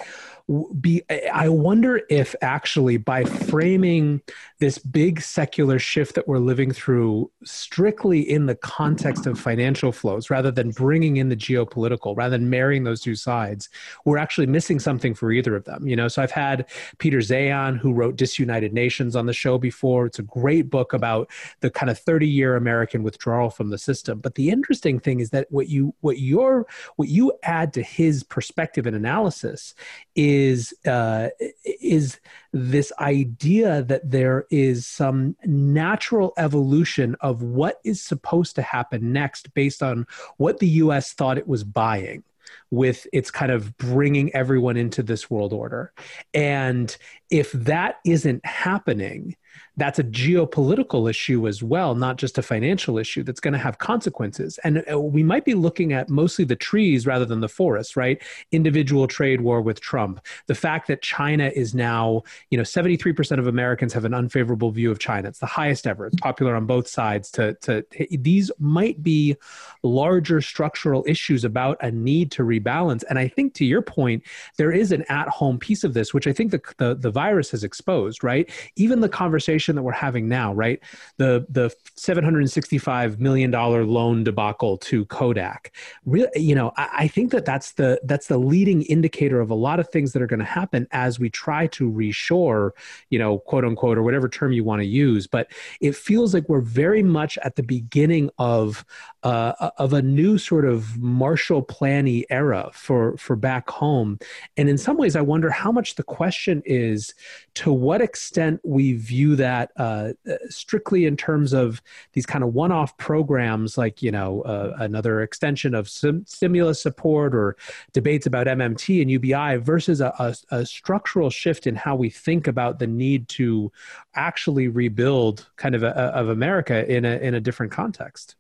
be i wonder if actually by framing this big secular shift that we're living through strictly in the context of financial flows rather than bringing in the geopolitical rather than marrying those two sides we're actually missing something for either of them you know? So i've had peter zeihan who wrote disunited nations on the show before it's a great book about the kind of 30 year american withdrawal from the system but the interesting thing is that what you what your what you add to his perspective and analysis is uh, is this idea that there is some natural evolution of what is supposed to happen next based on what the U.S. thought it was buying with its kind of bringing everyone into this world order. And if that isn't happening, that's a geopolitical issue as well, not just a financial issue that's going to have consequences. And uh, we might be looking at mostly the trees rather than the forests, right? Individual trade war with Trump. The fact that China is now, you know, 73% of Americans have an unfavorable view of China. It's the highest ever. It's popular on both sides to, to these might be larger structural issues about a need to rebalance. And I think to your point, there is an at-home piece of this, which I think the, the, the virus has exposed, right? Even the conversation conversation that we're having now, right? The the 765 million dollar loan debacle to Kodak. Really, you know, I, I think that that's the that's the leading indicator of a lot of things that are going to happen as we try to reshore, you know, quote unquote, or whatever term you want to use. But it feels like we're very much at the beginning of uh, of a new sort of Marshall Planny era for for back home. And in some ways, I wonder how much the question is to what extent we view that uh, strictly in terms of these kind of one-off programs, like you know uh, another extension of sim- stimulus support or debates about MMT and UBI, versus a, a, a structural shift in how we think about the need to actually rebuild kind of a, of America in a in a different context.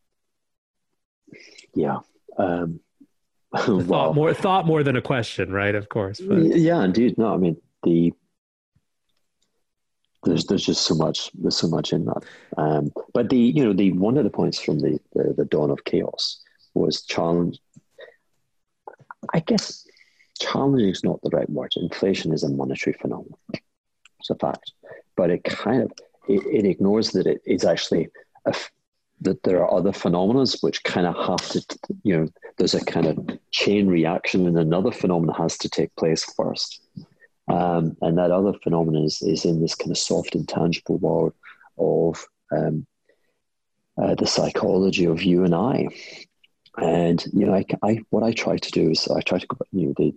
Yeah. Um, well, thought more thought more than a question, right? Of course. But. Yeah, indeed. No, I mean the there's there's just so much there's so much in that. Um, but the you know the one of the points from the, the, the dawn of chaos was challenge. I guess challenging is not the right word. Inflation is a monetary phenomenon. It's a fact, but it kind of it, it ignores that it is actually a, that there are other phenomena which kind of have to you know there's a kind of chain reaction and another phenomenon has to take place first um, and that other phenomenon is, is in this kind of soft, intangible world of um, uh, the psychology of you and I. And you know, I, I, what I try to do is I try to you know the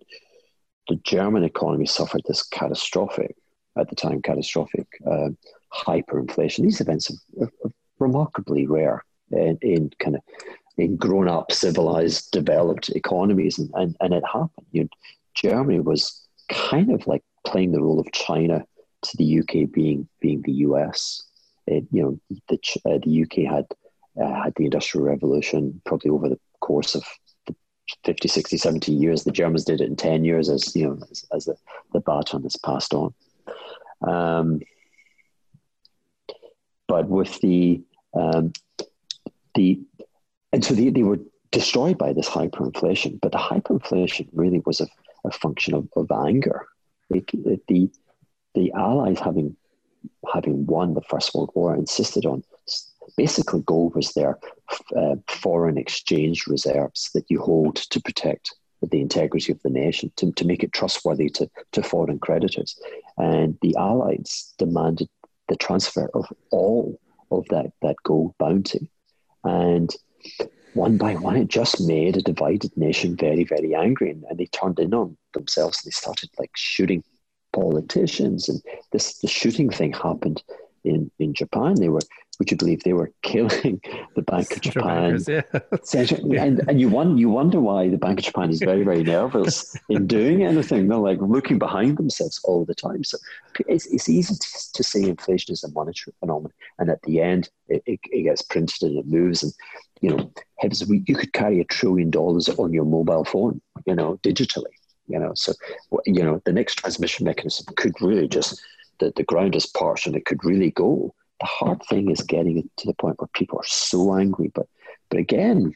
the German economy suffered this catastrophic at the time catastrophic uh, hyperinflation. These events are, are, remarkably rare in, in, kind of in grown up, civilized, developed economies, and, and, and it happened. You know, Germany was kind of like playing the role of China to the UK being being the US. It, you know, the uh, the UK had uh, had the Industrial Revolution probably over the course of the 50, 60, 70 years. The Germans did it in 10 years as, you know, as, as the, the baton is passed on. Um, but with the, um, the, and so they, they were destroyed by this hyperinflation, but the hyperinflation really was a a function of, of anger. It, it, the the Allies having having won the First World War insisted on basically gold was their uh, foreign exchange reserves that you hold to protect the integrity of the nation, to, to make it trustworthy to, to foreign creditors. And the Allies demanded the transfer of all of that, that gold bounty. And one by one, it just made a divided nation very, very angry. And, and they turned in on themselves. They started like shooting politicians. And this the shooting thing happened in, in Japan. They were, would you believe, they were killing the Bank of Japan. yeah. and, and you, wonder, you wonder why the Bank of Japan is very, very nervous in doing anything. They're like looking behind themselves all the time. So it's, it's easy to, to say inflation is a monetary phenomenon. And at the end, it, it, it gets printed and it moves. And, you know, you could carry a trillion dollars on your mobile phone, you know, digitally. You know, so you know the next transmission mechanism could really just the, the ground is parched and it could really go. The hard thing is getting it to the point where people are so angry. But but again,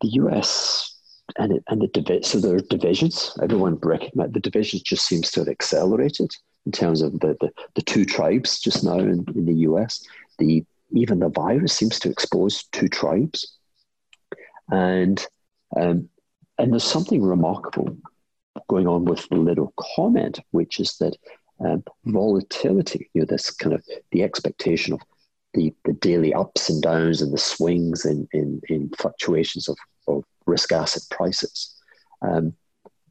the US and it, and the divi- so there are divisions. Everyone recognize the divisions just seems to have accelerated in terms of the, the, the two tribes just now in, in the US. The even the virus seems to expose two tribes, and um, and there's something remarkable going on with the little comment, which is that um, volatility, you know, this kind of the expectation of the, the daily ups and downs and the swings in, in, in fluctuations of, of risk asset prices um,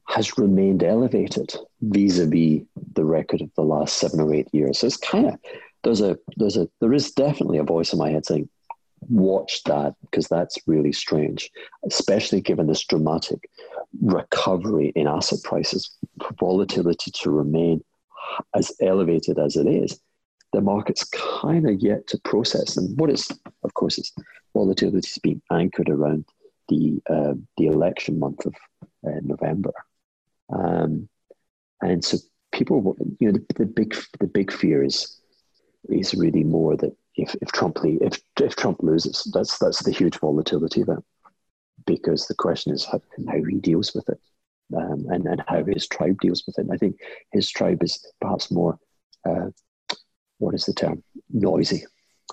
has remained elevated vis-a-vis the record of the last seven or eight years. So it's kind of there's a there's a there is definitely a voice in my head saying, watch that because that's really strange, especially given this dramatic recovery in asset prices, volatility to remain as elevated as it is, the market's kind of yet to process. And what is, of course, is volatility is being anchored around the uh, the election month of uh, November, um, and so people, you know, the, the, big the big fear is is really more that if, if Trump if if Trump loses, that's that's the huge volatility event, because the question is how, how he deals with it um, and, and how his tribe deals with it. And I think his tribe is perhaps more, uh, what is the term, noisy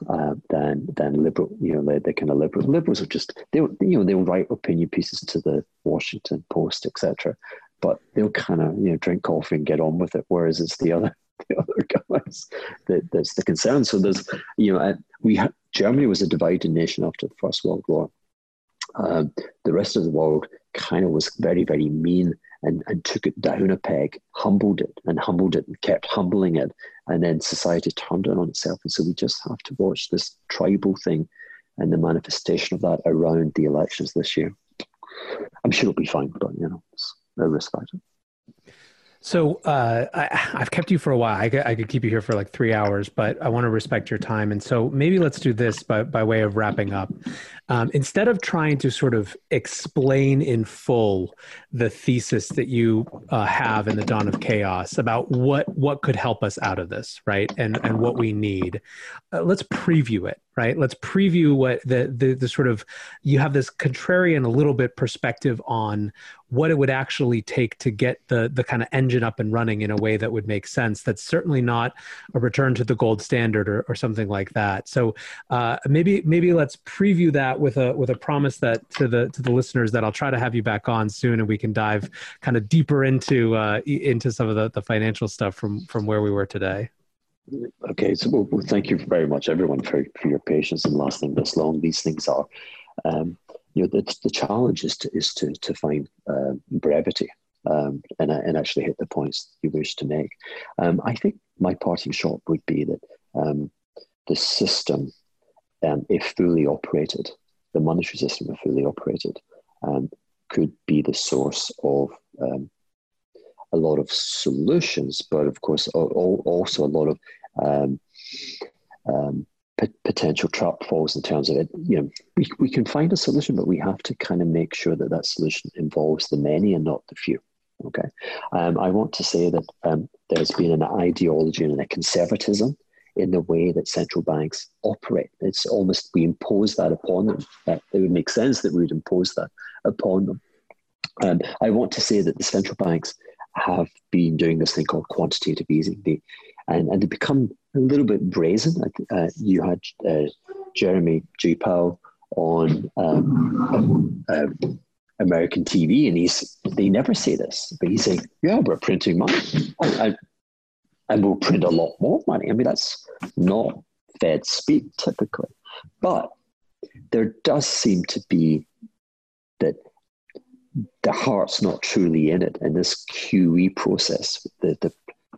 uh, than than liberal. You know, they they kind of liberal. Liberals are just they you know they'll write opinion pieces to the Washington Post, etc. But they'll kind of you know drink coffee and get on with it. Whereas it's the other the other guys that that's the concern. So there's you know we ha- Germany was a divided nation after the First World War. Um, the rest of the world kind of was very, very mean and, and took it down a peg, humbled it and humbled it and kept humbling it. And then society turned it on itself. And so we just have to watch this tribal thing and the manifestation of that around the elections this year. I'm sure it'll be fine, but you know, a risk factor. So uh, I, have kept you for a while. I could, I could, keep you here for like three hours, but I want to respect your time. And so maybe let's do this by, by way of wrapping up. Um, instead of trying to sort of explain in full the thesis that you uh, have in the dawn of chaos about what what could help us out of this, right, and and what we need, uh, let's preview it right? Let's preview what the, the, the sort of you have this contrarian a little bit perspective on what it would actually take to get the the kind of engine up and running in a way that would make sense. That's certainly not a return to the gold standard or, or something like that. So uh, maybe maybe let's preview that with a with a promise that to the to the listeners that I'll try to have you back on soon and we can dive kind of deeper into uh, into some of the, the financial stuff from from where we were today. Okay, so well, well, thank you very much, everyone, for, for your patience and lasting this long. These things are, um, you know, the, the challenge is to is to to find uh, brevity um, and and actually hit the points you wish to make. Um, I think my parting shot would be that um, the system, um, if fully operated, the monetary system, if fully operated, um, could be the source of a lot of solutions, but of course also a lot of um, um, p- potential trap falls in terms of it. You know, we, we can find a solution, but we have to kind of make sure that that solution involves the many and not the few. Okay, um, I want to say that um, there's been an ideology and a conservatism in the way that central banks operate. It's almost we impose that upon them. That it would make sense that we would impose that upon them. Um, I want to say that the central banks have been doing this thing called quantitative easing. They, and, and they become a little bit brazen. Uh, you had uh, Jeremy. Powell on um, uh, American TV, and he's they never say this, but he's saying, "Yeah, we're printing money, and, and we'll print a lot more money." I mean, that's not Fed speak typically, but there does seem to be that the heart's not truly in it. And this QE process, the, the,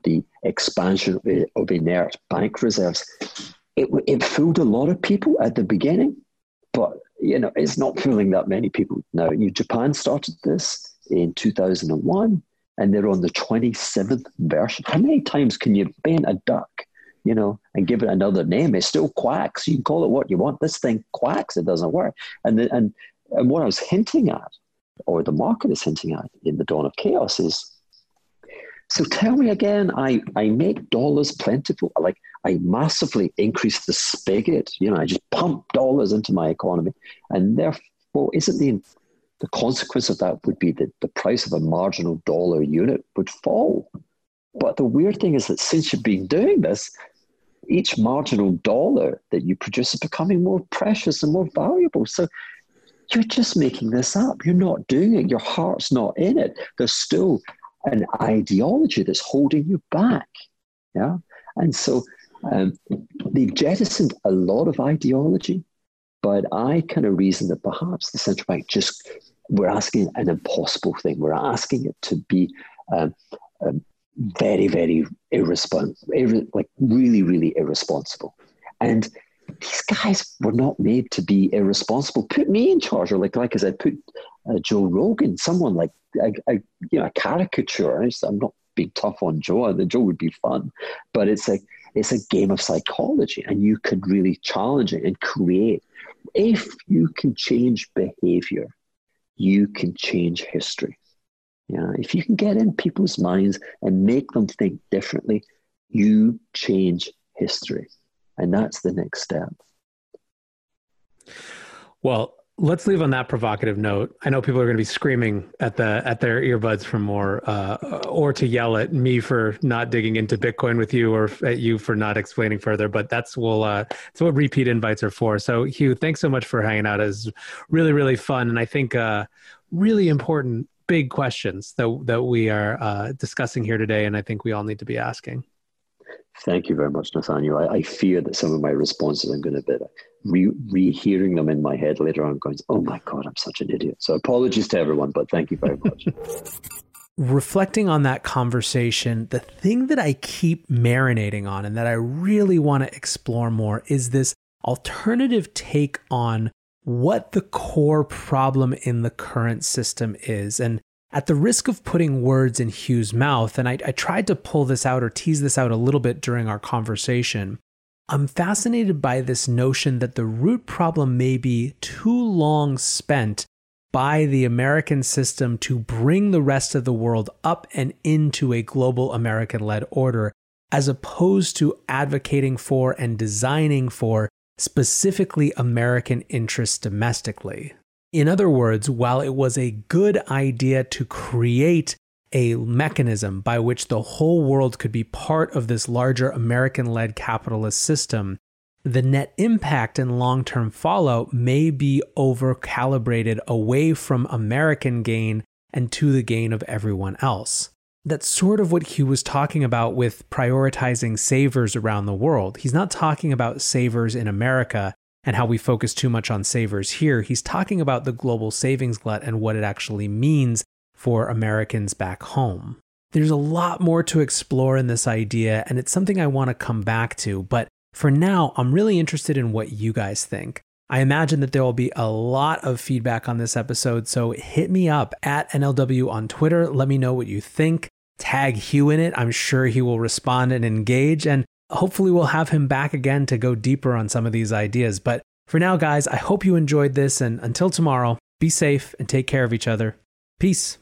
the expansion of, of inert bank reserves, it, it fooled a lot of people at the beginning, but you know it's not fooling that many people now. Japan started this in 2001, and they're on the 27th version. How many times can you bend a duck? you know, and give it another name. It still quacks. You can call it what you want. This thing quacks. It doesn't work. And the, and and what I was hinting at or the market is hinting at in the dawn of chaos is so tell me again, I, I make dollars plentiful. Like I massively increase the spigot. You know, I just pump dollars into my economy. And therefore, isn't the, the consequence of that would be that the price of a marginal dollar unit would fall. But the weird thing is that since you've been doing this, each marginal dollar that you produce is becoming more precious and more valuable. So you're just making this up. You're not doing it. Your heart's not in it. There's still an ideology that's holding you back. Yeah. And so um, they've jettisoned a lot of ideology, but I kind of reason that perhaps the central bank just, we're asking an impossible thing. We're asking it to be um, um, very, very irresponsible, irre- like really, really irresponsible. And these guys were not made to be irresponsible. Put me in charge, or like like I said, put uh, Joe Rogan, someone like a, a, you know a caricature. I'm not being tough on Joe. The Joe would be fun, but it's like it's a game of psychology, and you could really challenge it and create. If you can change behavior, you can change history. Yeah, if you can get in people's minds and make them think differently, you change history. And that's the next step. Well, let's leave on that provocative note. I know people are going to be screaming at the at their earbuds for more, uh, or to yell at me for not digging into Bitcoin with you, or at you for not explaining further. But that's well, uh, that's what repeat invites are for. So, Hugh, thanks so much for hanging out. It's really really fun, and I think uh, really important big questions that that we are uh, discussing here today, and I think we all need to be asking. Thank you very much, Nathaniel. I, I, fear that some of my responses I'm going to be re, rehearing them in my head later on, going, "Oh my God, I'm such an idiot." So apologies to everyone, but thank you very much. Reflecting on that conversation, the thing that I keep marinating on and that I really want to explore more is this alternative take on what the core problem in the current system is. And At the risk of putting words in Hugh's mouth, and I, I tried to pull this out or tease this out a little bit during our conversation, I'm fascinated by this notion that the root problem may be too long spent by the American system to bring the rest of the world up and into a global American led order, as opposed to advocating for and designing for specifically American interests domestically. In other words, while it was a good idea to create a mechanism by which the whole world could be part of this larger American led capitalist system, the net impact and long term fallout may be over calibrated away from American gain and to the gain of everyone else. That's sort of what Hugh was talking about with prioritizing savers around the world. He's not talking about savers in America and how we focus too much on savers here. He's talking about the global savings glut and what it actually means for Americans back home. There's a lot more to explore in this idea, and it's something I want to come back to, but for now, I'm really interested in what you guys think. I imagine that there will be a lot of feedback on this episode, so hit me up at NLW on Twitter. Let me know what you think. Tag Hugh in it. I'm sure he will respond and engage, and hopefully, we'll have him back again to go deeper on some of these ideas. But for now, guys, I hope you enjoyed this, and until tomorrow, be safe and take care of each other. Peace.